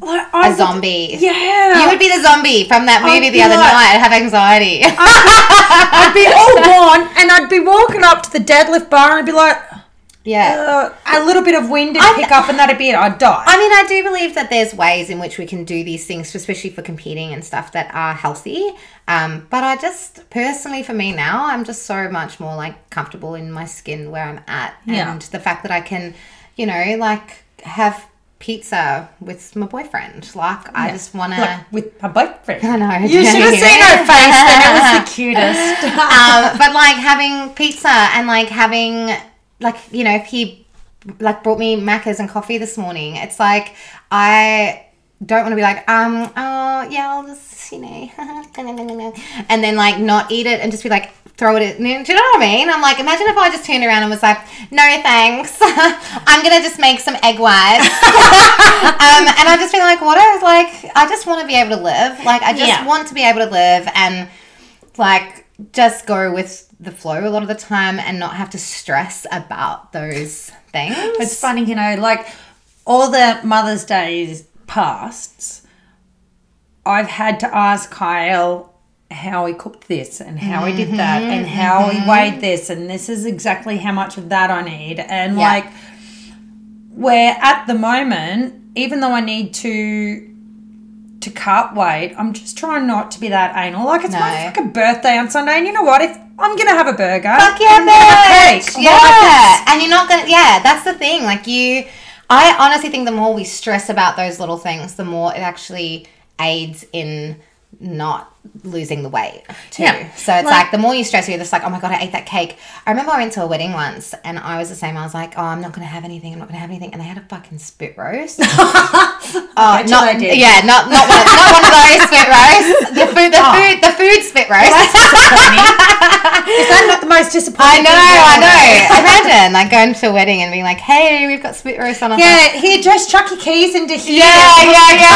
Like, a would- zombie. Yeah. You would be the zombie from that movie I'd the other like- night. I'd have anxiety. *laughs* I'd be all gone, and I'd be walking up to the deadlift bar, and I'd be like, yeah. uh, a little bit of wind and pick up, and that'd be it. I'd die. I mean, I do believe that there's ways in which we can do these things, especially for competing and stuff that are healthy. Um, but I just personally, for me now, I'm just so much more like comfortable in my skin where I'm at, Yeah. and the fact that I can, you know, like have pizza with my boyfriend. Like, I just want to. like with my boyfriend. I know. You should have seen her face. Then it was the cutest. *laughs* um, but like having pizza and like having like you know if he like brought me Maccas and coffee this morning it's like i don't want to be like um oh yeah i'll just you know *laughs* and then like not eat it and just be like throw it in do you know what i mean i'm like imagine if i just turned around and was like no thanks *laughs* i'm gonna just make some egg whites *laughs* um, and i just feel like what i was like i just want to be able to live like i just Yeah. want to be able to live and like just go with the flow a lot of the time and not have to stress about those things. It's funny, you know, like all the Mother's Days pasts, I've had to ask Kyle how he cooked this and how he did that and mm-hmm. how he mm-hmm. weighed this and this is exactly how much of that I need. And Yeah. like where at the moment, even though I need to to cut weight, I'm just trying not to be that anal. Like it's my No. fucking birthday on Sunday, and you know what? If I'm gonna have a burger, Fuck yeah, I'm have a bitch. Yeah. Like, and you're not gonna yeah, that's the thing. Like you I honestly think the more we stress about those little things, the more it actually aids in not losing the weight too. Yeah. So it's Like- like, the more you stress, you're just like, oh my god, I ate that cake. I remember I went to a wedding once, and I was the same. I was like, oh, I'm not gonna have anything. I'm not gonna have anything, and they had a fucking spit roast. *laughs* oh, not yeah, not not one, not one of those spit roasts. The *laughs* food, the Oh. food, the food spit roast. *laughs* Is that not the most disappointing? I know, I know. *laughs* Imagine like going to a wedding and being like, "Hey, we've got spit roast on." our Yeah, here, just chuck your keys into here. Yeah, yeah, *laughs* yeah.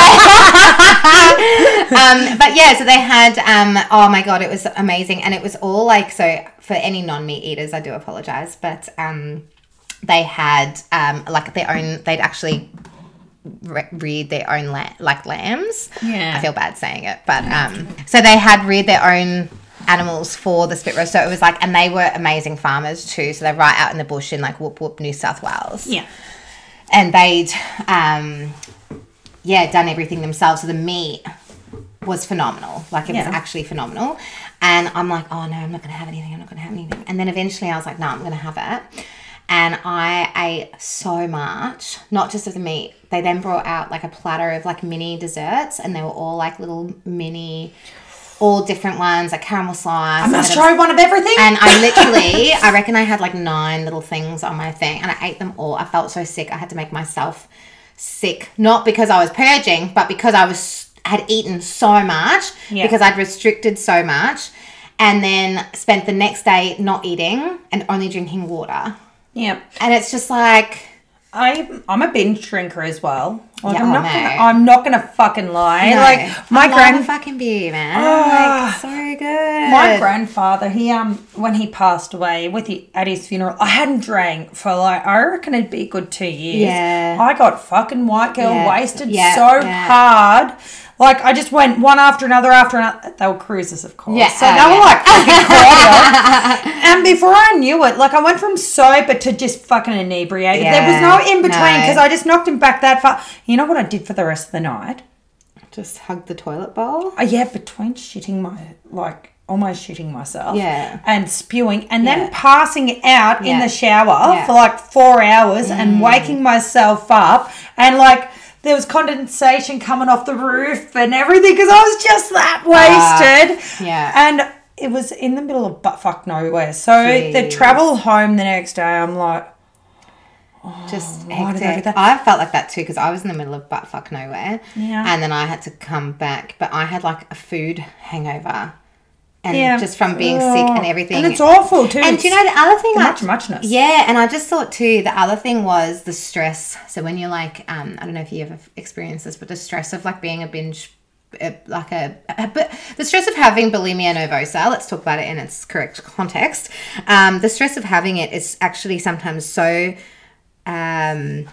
*laughs* um, but yeah, so they had. Um, oh my god, it was amazing, and it was all like so. For any non-meat eaters, I do apologize, but um, they had um, like their own. They'd actually re- reared their own la- like lambs. Yeah. I feel bad saying it, but um, so they had reared their own animals for the spit roast. So it was like, and they were amazing farmers too. So they're right out in the bush in like Whoop Whoop, New South Wales Yeah. and they'd um yeah done everything themselves so the meat was phenomenal like it Yeah. was actually phenomenal and i'm like oh no i'm not gonna have anything i'm not gonna have anything and then eventually i was like no i'm gonna have it and i ate so much not just of the meat they then brought out like a platter of like mini desserts and they were all like little mini all different ones like caramel slice I must and a of try one of everything. and I *laughs* literally, I reckon I had like nine little things on my thing, and I ate them all. I felt so sick. I had to make myself sick, not because I was purging, but because I was had eaten so much Yeah. because I'd restricted so much, and then spent the next day not eating and only drinking water. yeah. And it's just like, I I'm a binge drinker as well. Like, Yeah, I'm oh, not gonna, I'm not gonna fucking lie. no, Like my I grand fucking beer, man. Ah. like so good. my grandfather, he um when he passed away with the, at his funeral, I hadn't drank for like I reckon it'd be a good two years. Yeah. I got fucking white girl Yeah. wasted Yeah, so hard. Like I just went one after another after another. They were Cruisers, of course. Yeah, So oh, they were yeah. like fucking cordial. *laughs* and before I knew it, like I went from sober to just fucking inebriated. there was no in between no. because I just knocked him back that far. You know what I did for the rest of the night? just hug the toilet bowl. Uh, yeah, between shitting my like almost shitting myself. Yeah. And spewing and then passing out in the shower Yeah. Mm. for like four hours and waking myself up and like there was condensation coming off the roof and everything because I was just that wasted. Ah, yeah. And it was in the middle of butt fuck nowhere. So the travel home the next day, I'm like, just why did I? I felt like that too because I was in the middle of butt fuck nowhere. Yeah. And then I had to come back, but I had like a food hangover, and Yeah. just from being sick and Oh. everything. And it's awful too. And you know the other thing? the I- much muchness. Yeah, and I just thought too. The other thing was the stress. So when you're like, um, I don't know if you ever experienced this, but the stress of like being a binge. uh, Like a, a, but the stress of having bulimia nervosa. Let's talk about it in its correct context. Um, the stress of having it is actually sometimes so um,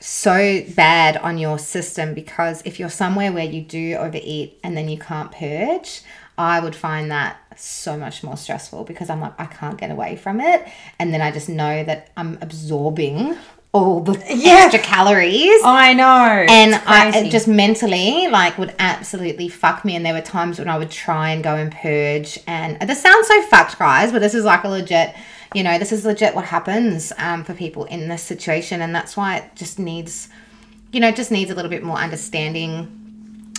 so bad on your system because if you're somewhere where you do overeat and then you can't purge, I would find that so much more stressful because I'm like, I can't get away from it. And then I just know that I'm absorbing all the Yeah. extra calories. I know. and I just mentally like would absolutely fuck me. And there were times when I would try and go and purge. And this sounds so fucked, guys, but this is like a legit, you know, this is legit what happens um, for people in this situation. And that's why it just needs, you know, just needs a little bit more understanding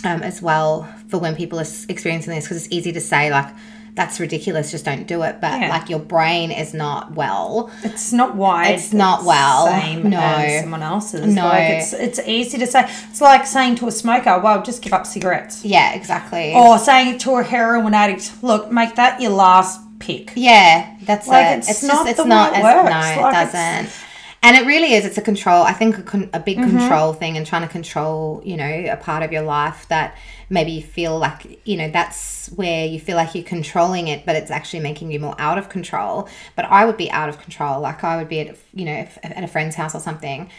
um, as well for when people are experiencing this because it's easy to say like that's ridiculous just don't do it but Yeah. like your brain is not well It's not wide. It's not well. Same No. as someone else's. No. Like it's it's easy to say. It's like saying to a smoker, "Well, just give up cigarettes," yeah exactly or saying to a heroin addict, "Look, make that your last pick." Yeah, that's Like, it. it's It's, not just it's the not way it works. no, it Like, it's- doesn't. And it really is. It's a control. I think a, con- a big Mm-hmm. control thing and trying to control, you know, a part of your life that maybe you feel like, you know, that's where you feel like you're controlling it, but it's actually making you more out of control. But I would be out of control. Like I would be at, you know, if, at a friend's house or something,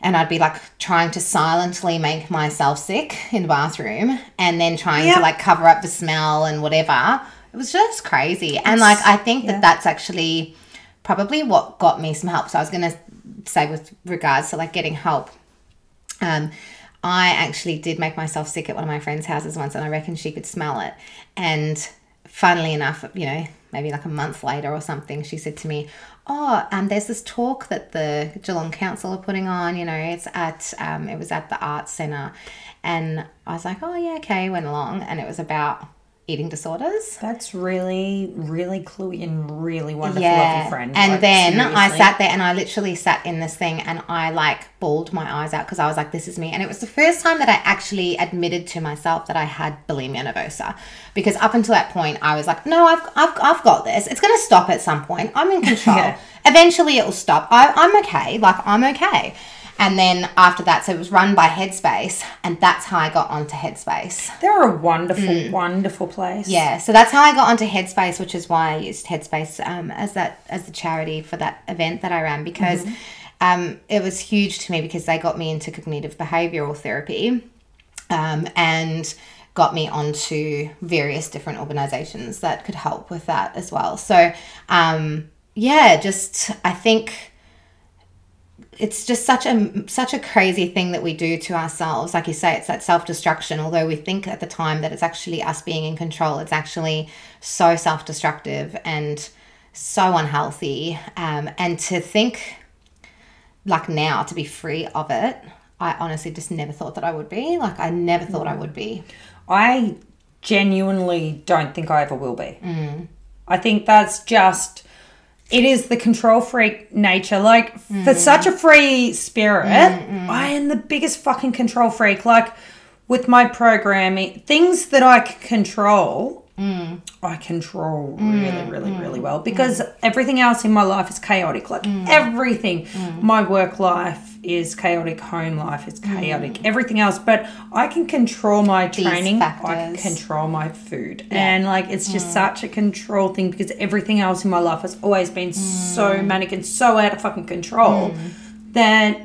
and I'd be like trying to silently make myself sick in the bathroom and then trying Yep. to like cover up the smell and whatever. It was just crazy. And like, I think that that's actually probably what got me some help. So I was going to say with regards to like getting help. Um, I actually did make myself sick at one of my friend's houses once, and I reckon she could smell it. And funnily enough, you know, maybe like a month later or something, she said to me, oh, um, there's this talk that the Geelong Council are putting on. You know, it's at um, it was at the Arts Centre, and I was like, oh yeah, okay. Went along, and it was about eating disorders. That's really, really cluey and really wonderful of your friend. And Like, then I sat there and I literally sat in this thing and I like bawled my eyes out because I was like, this is me. And it was the first time that I actually admitted to myself that I had bulimia nervosa. Because up until that point, I was like, no, I've, I've, I've got this. It's going to stop at some point. I'm in *laughs* control. Yeah. Eventually it will stop. I, I'm okay. Like, I'm okay. And then after that, so it was run by Headspace, and that's how I got onto Headspace. They're a wonderful, wonderful place. Mm. Yeah, so that's how I got onto Headspace, which is why I used Headspace um, as that as the charity for that event that I ran because um, it was huge to me because they got me into cognitive behavioral therapy um, and got me onto various different organizations that could help with that as well. So um, yeah, just I think it's just such a such a crazy thing that we do to ourselves like you say it's that self-destruction although we think at the time that it's actually us being in control it's actually so self-destructive and so unhealthy um, and to think like now to be free of it i honestly just never thought that i would be like i never thought i would be I genuinely don't think I ever will be. Mm. I think that's just it is the control freak nature. Like Mm. for such a free spirit, I am the biggest fucking control freak. Like with my programming, things that I control, Mm. I control really, really, really well because everything else in my life is chaotic. Like everything, Mm. my work life is chaotic, home life is mm. chaotic, everything else. But I can control my training. I can control my food, and like it's just mm. such a control thing because everything else in my life has always been so mm. manic and so out of fucking control that.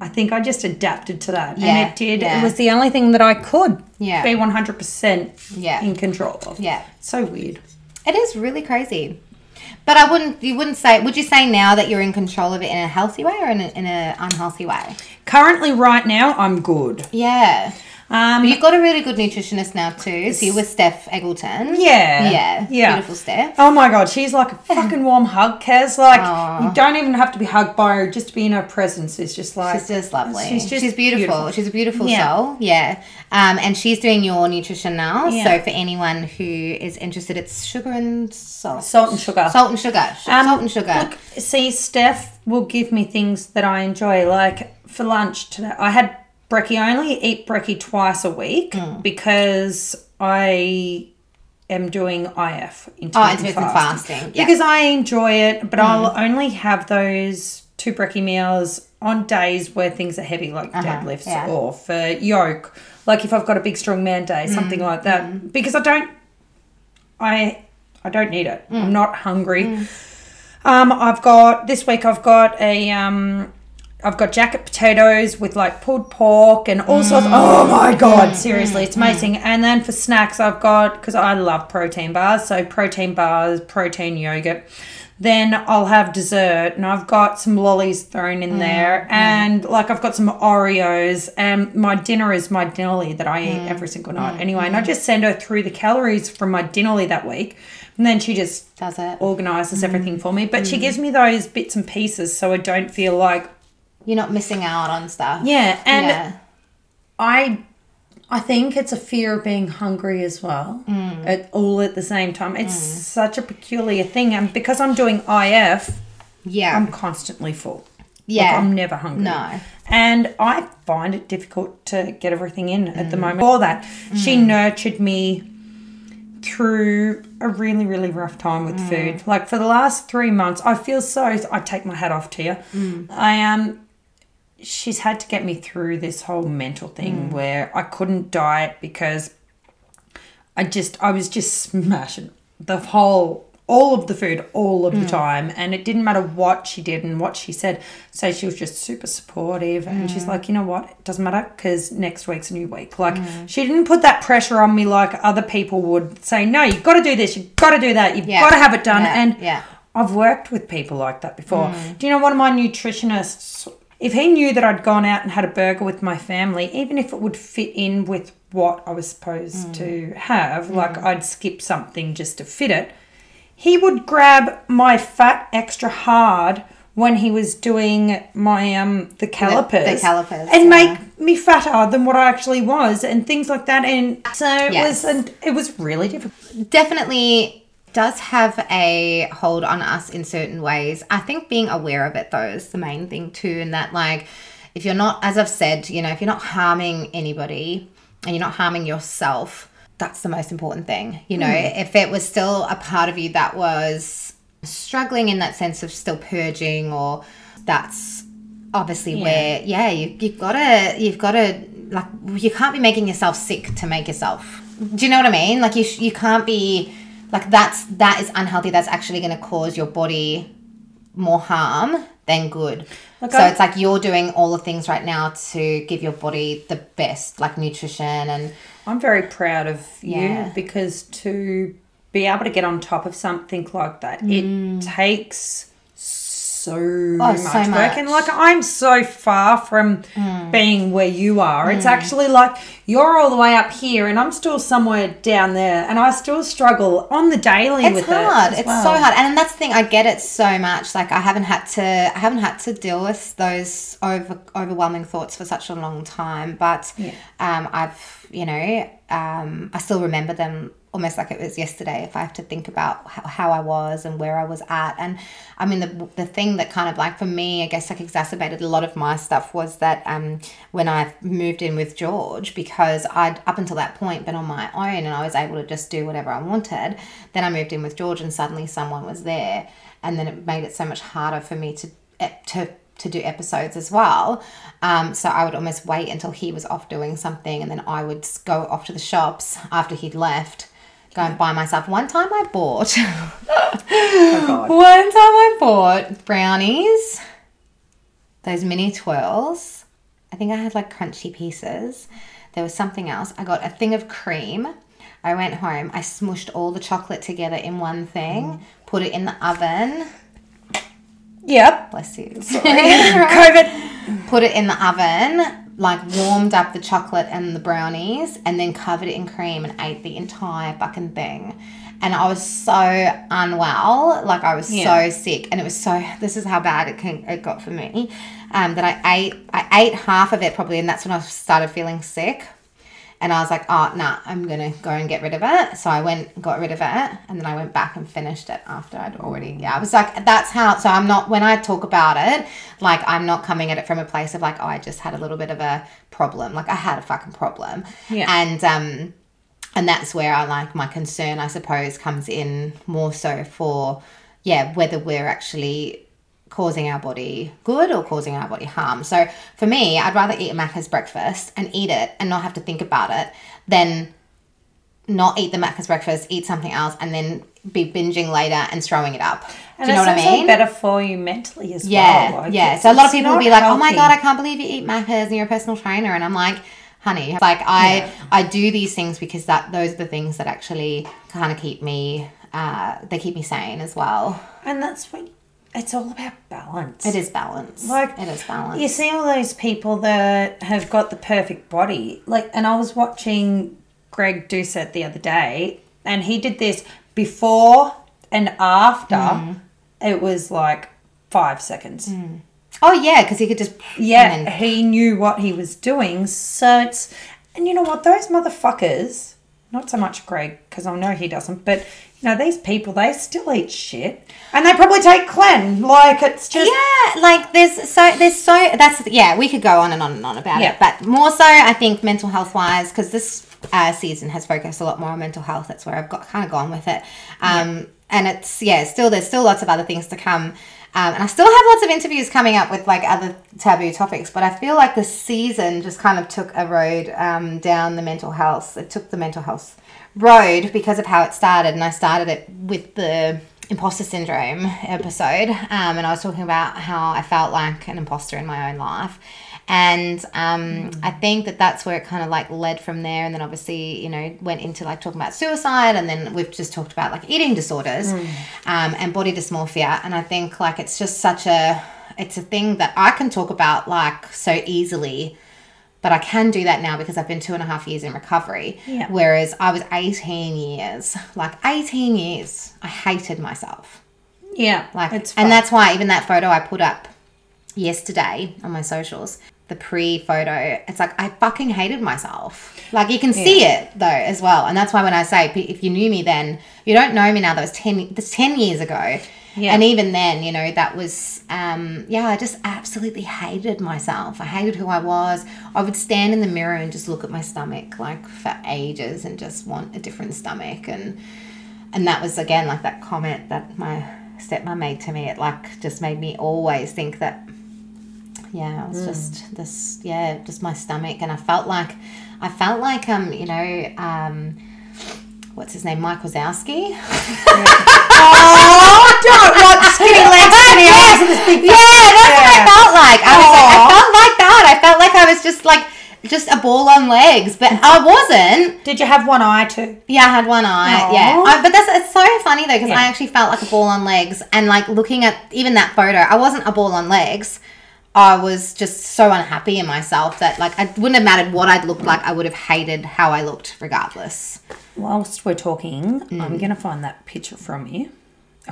I think I just adapted to that, Yeah, and it did. yeah. It was the only thing that I could Yeah. be one hundred percent Yeah. in control of. yeah So weird. It is really crazy. But I wouldn't. You wouldn't say. Would you say now that you're in control of it in a healthy way or in an in a unhealthy way? Currently, right now, I'm good. Yeah. Um, But you've got a really good nutritionist now too. So you're with Steph Eggleton. Yeah. Yeah. Yeah. Beautiful Steph. oh my god, she's like a fucking warm hug, Kaz. Like Aw. you don't even have to be hugged by her; just to be in her presence is just like She's just lovely. She's She's, just beautiful. beautiful. She's a beautiful Yeah. soul. Yeah. Um, and she's doing your nutrition now. Yeah. So for anyone who is interested, it's sugar and salt. salt and sugar. Salt and sugar. Sh- Um, salt and sugar. Look, see, Steph will give me things that I enjoy. Like for lunch today, I had brekkie. I only eat brekkie twice a week Hmm. because I am doing IF oh, intermittent, intermittent fasting. fasting. Yeah. because I enjoy it, but I'll only have those two brekkie meals on days where things are heavy, like deadlifts yeah. or for yoke. Like if I've got a big strong man day, something like that. Because I don't, I, I don't need it. I'm not hungry. Um, I've got this week. I've got a um, I've got jacket potatoes with like pulled pork and all sorts. Mm. Oh my god! Mm. Seriously, it's mm. amazing. And then for snacks, I've got because I love protein bars. So protein bars, protein yogurt. Then I'll have dessert, and I've got some lollies thrown in there, and like I've got some Oreos. And my dinner is my dinnerly that I eat every single night. Anyway, and I just send her through the calories from my dinnerly that week, and then she just Does it? organizes everything for me. But she gives me those bits and pieces so I don't feel like You're not missing out on stuff. yeah. And yeah. I I think it's a fear of being hungry as well. Mm. At all at the same time. It's mm. such a peculiar thing. And because I'm doing IF, Yeah. I'm constantly full. yeah. Like I'm never hungry. No. And I find it difficult to get everything in at the mm. moment. For that, she nurtured me through a really, really rough time with food. Like for the last three months, I feel so. I take my hat off to you. I am. Um, she's had to get me through this whole mental thing mm. where I couldn't diet because I just I was just smashing the whole all of the food all of the mm. time and it didn't matter what she did and what she said so she was just super supportive and she's mm. like you know what it doesn't matter because next week's a new week like she didn't put that pressure on me like other people would say no you've got to do this you've got to do that you've Yeah. got to have it done Yeah. and Yeah. I've worked with people like that before. Do you know one of my nutritionists? If he knew that I'd gone out and had a burger with my family, even if it would fit in with what I was supposed to have, like I'd skip something just to fit it, he would grab my fat extra hard when he was doing my um the calipers, the calipers, and yeah. make me fatter than what I actually was, and things like that. And so it was, and it was really difficult. definitely does have a hold on us in certain ways. I think being aware of it though is the main thing too, and that like if you're not, as I've said, you know, if you're not harming anybody and you're not harming yourself, that's the most important thing. You know, hmm. if it was still a part of you that was struggling in that sense of still purging or that's obviously where yeah you, you've got to you've got to like you can't be making yourself sick to make yourself do you know what i mean like you, sh- you can't be like that's that is unhealthy. That's actually going to cause your body more harm than good. So it's like you're doing all the things right now to give your body the best like nutrition and I'm very proud of you Yeah. because to be able to get on top of something like that, it mm. takes so much Mm. so work. much. And like I'm so far from Mm. being where you are. It's actually like you're all the way up here and I'm still somewhere down there and I still struggle on the daily it's with hard it. it's well. so hard and that's the thing i get it so much like i haven't had to i haven't had to deal with those over overwhelming thoughts for such a long time but um i've you know um i still remember them almost like it was yesterday if i have to think about how, i was and where i was at. And i mean the the thing that kind of like for me i guess like exacerbated a lot of my stuff was that um when i moved in with george because i'd up until that point been on my own and i was able to just do whatever i wanted then i moved in with george and suddenly someone was there. And then it made it so much harder for me to to to do episodes as well. Um, so I would almost wait until he was off doing something, and then I would go off to the shops after he'd left, go and buy myself. One time I bought, Oh *laughs* one time I bought brownies, those mini twirls. I think I had like crunchy pieces. There was something else. I got a thing of cream. I went home. I smushed all the chocolate together in one thing, mm. put it in the oven. Yep. Bless you. *laughs* COVID. put it in the oven, like warmed up the chocolate and the brownies, and then covered it in cream and ate the entire fucking thing. And I was so unwell, like I was Yeah. so sick, and it was so. *laughs* This is how bad it can it got for me. Um, that I ate, I ate half of it probably, and that's when I started feeling sick. And I was like, oh, nah, I'm going to go and get rid of it. So I went got rid of it. And then I went back and finished it after I'd already, yeah, I was like, that's how, so I'm not, when I talk about it, like, I'm not coming at it from a place of like, oh, I just had a little bit of a problem. Like, I had a fucking problem. Yeah. And, um, and that's where I like my concern, I suppose, comes in more so for, yeah, whether we're actually causing our body good or causing our body harm. So for me, I'd rather eat a Macca's breakfast and eat it and not have to think about it than not eat the Macca's breakfast, eat something else, and then be binging later and throwing it up. And Do you know what I mean? better for you mentally as Yeah, well. Like, yeah. So a lot of people will be like, "Oh my god, I can't believe you eat Macca's and you're a personal trainer," and I'm like, "Honey, like I I do these things because that those are the things that actually kind of keep me uh, they keep me sane as well. And that's what it's all about balance. It is balance. Like, it is balance. You see all those people that have got the perfect body. Like, and I was watching Greg Doucette the other day, and he did this before and after. Mm. It was like five seconds. Oh yeah, because he could just Yeah, then- he knew what he was doing. So it's, and you know what? Those motherfuckers, not so much Greg, because I know he doesn't, but know, these people, they still eat shit. And they probably take Clen. Like, it's just. yeah, like there's so there's so that's yeah. We could go on and on and on about Yeah. it, but more so I think mental health wise because this uh, season has focused a lot more on mental health. That's where I've got kind of gone with it. Um, and it's yeah, still there's still lots of other things to come. Um, and I still have lots of interviews coming up with like other taboo topics, but I feel like the season just kind of took a road um, down the mental health. It took the mental health road because of how it started, and I started it with the imposter syndrome episode, um, and I was talking about how I felt like an imposter in my own life. And um, I think that that's where it kind of like led from there, and then obviously you know went into like talking about suicide, and then we've just talked about like eating disorders um, and body dysmorphia, and I think like it's just such a it's a thing that I can talk about like so easily But I can do that now because I've been two and a half years in recovery. Yeah. Whereas I was 18 years, like 18 years, I hated myself. Yeah, Like, it's and that's why even that photo I put up yesterday on my socials, the pre photo, it's like I fucking hated myself. Like you can see it though as well, and that's why when I say if you knew me then, you don't know me now. That was ten. That's ten years ago. Yeah. And even then, you know, that was, um, yeah, I just absolutely hated myself. I hated who I was. I would stand in the mirror and just look at my stomach like for ages and just want a different stomach. And and that was again like that comment that my stepmom made to me it like just made me always think that yeah it was just this yeah just my stomach and i felt like i felt like um you know um what's his name mike wazowski *laughs* oh, don't want skinny *laughs* legs, skinny arms, and this big. yeah that's what i felt like i was like, i felt like that i felt like i was just like just a ball on legs but i wasn't Did you have one eye too? Yeah, I had one eye. Aw. Yeah, I, but that's it's so funny though because Yeah. I actually felt like a ball on legs, and like looking at even that photo, I wasn't a ball on legs. I was just so unhappy in myself that like it wouldn't have mattered what I'd looked like. I would have hated how I looked regardless. Whilst we're talking, Mm. I'm going to find that picture from you.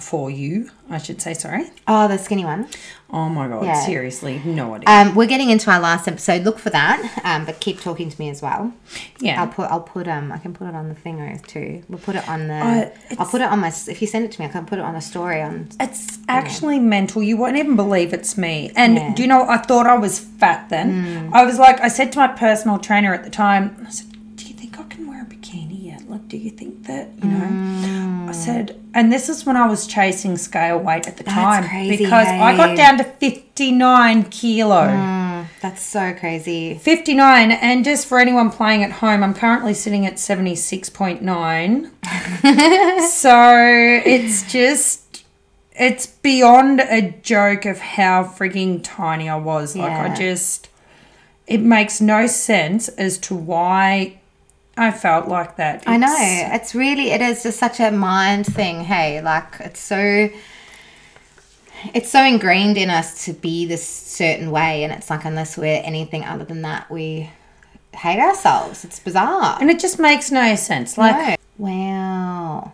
For you, I should say, sorry. Oh, the skinny one. Oh my god, Yeah. seriously, no idea. Um, we're getting into our last episode. Look for that. Um, but keep talking to me as well. yeah. I'll put I'll put um I can put it on the thinger too. We'll put it on the. Uh, I'll put it on my. If you send it to me, I can put it on a story on. It's actually mental. You won't even believe it's me. And Yeah. do you know, I thought I was fat then. I was like, I said to my personal trainer at the time, I said, Do you think I can wear a bikini yet? Like, do you think that, you know? I mm. said, and this is when I was chasing scale weight at the time. crazy, because I got down to 59 kilo. Mm, that's so crazy. 59 and just for anyone playing at home i'm currently sitting at 76.9 *laughs* so it's just it's beyond a joke of how freaking tiny i was like i just it makes no sense as to why i felt like that I know. It's- It's really it is just such a mind thing, hey. Like it's so it's so ingrained in us to be this certain way and it's like unless we're anything other than that we hate ourselves. It's bizarre. and it just makes no sense like No. Wow.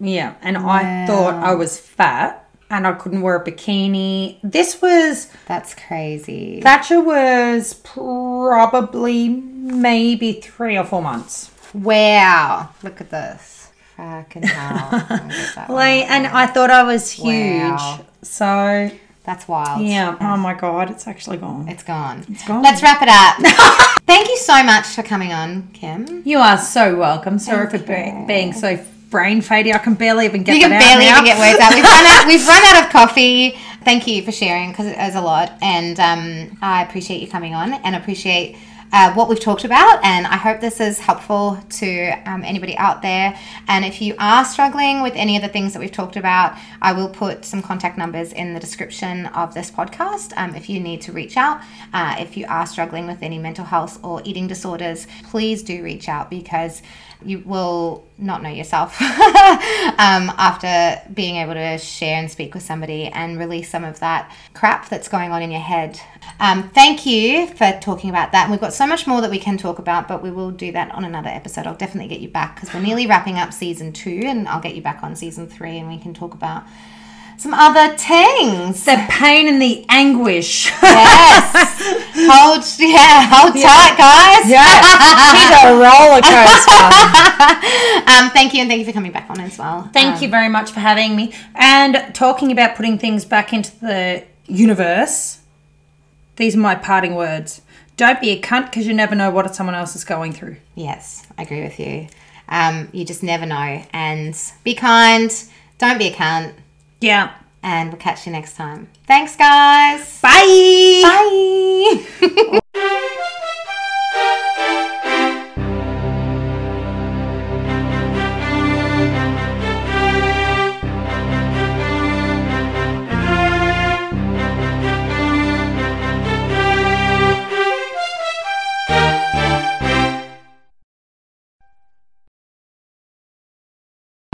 Yeah, and I thought I was fat and I couldn't wear a bikini. This was That's crazy. Thatcher was probably maybe three or four months. wow. Look at this. Fucking hell. Let me get that *laughs* one Like, and. I thought I was huge. Wow. So That's wild. yeah. Oh my god, it's actually gone. It's gone. It's gone. Let's wrap it up. *laughs* Thank you so much for coming on, Kim. You are so welcome. Sorry for be- being so brain fadey. I can barely even get You can that barely even get words out. We've run out. We've run out of *laughs* coffee. Thank you for sharing because it was a lot, and um, I appreciate you coming on and appreciate. Uh, what we've talked about, and I hope this is helpful to um, anybody out there. And if you are struggling with any of the things that we've talked about, I will put some contact numbers in the description of this podcast um, if you need to reach out. Uh, if you are struggling with any mental health or eating disorders, please do reach out because you will not know yourself *laughs* um, after being able to share and speak with somebody and release some of that crap that's going on in your head. Um, thank you for talking about that. We've got so much more that we can talk about, but we will do that on another episode. I'll definitely get you back because we're nearly wrapping up season two, and I'll get you back on season three, and we can talk about some other things. The pain and the anguish. Yes. *laughs* hold, yeah, hold tight, guys. yeah, she's a roller coaster. *laughs* Um, thank you, and thank you for coming back on as well. Thank Um, you very much for having me. And talking about putting things back into the universe, these are my parting words. Don't be a cunt because you never know what someone else is going through. Yes, I agree with you. Um, you just never know. And be kind. Don't be a cunt. Yeah. And we'll catch you next time. Thanks, guys. Bye. Bye. *laughs*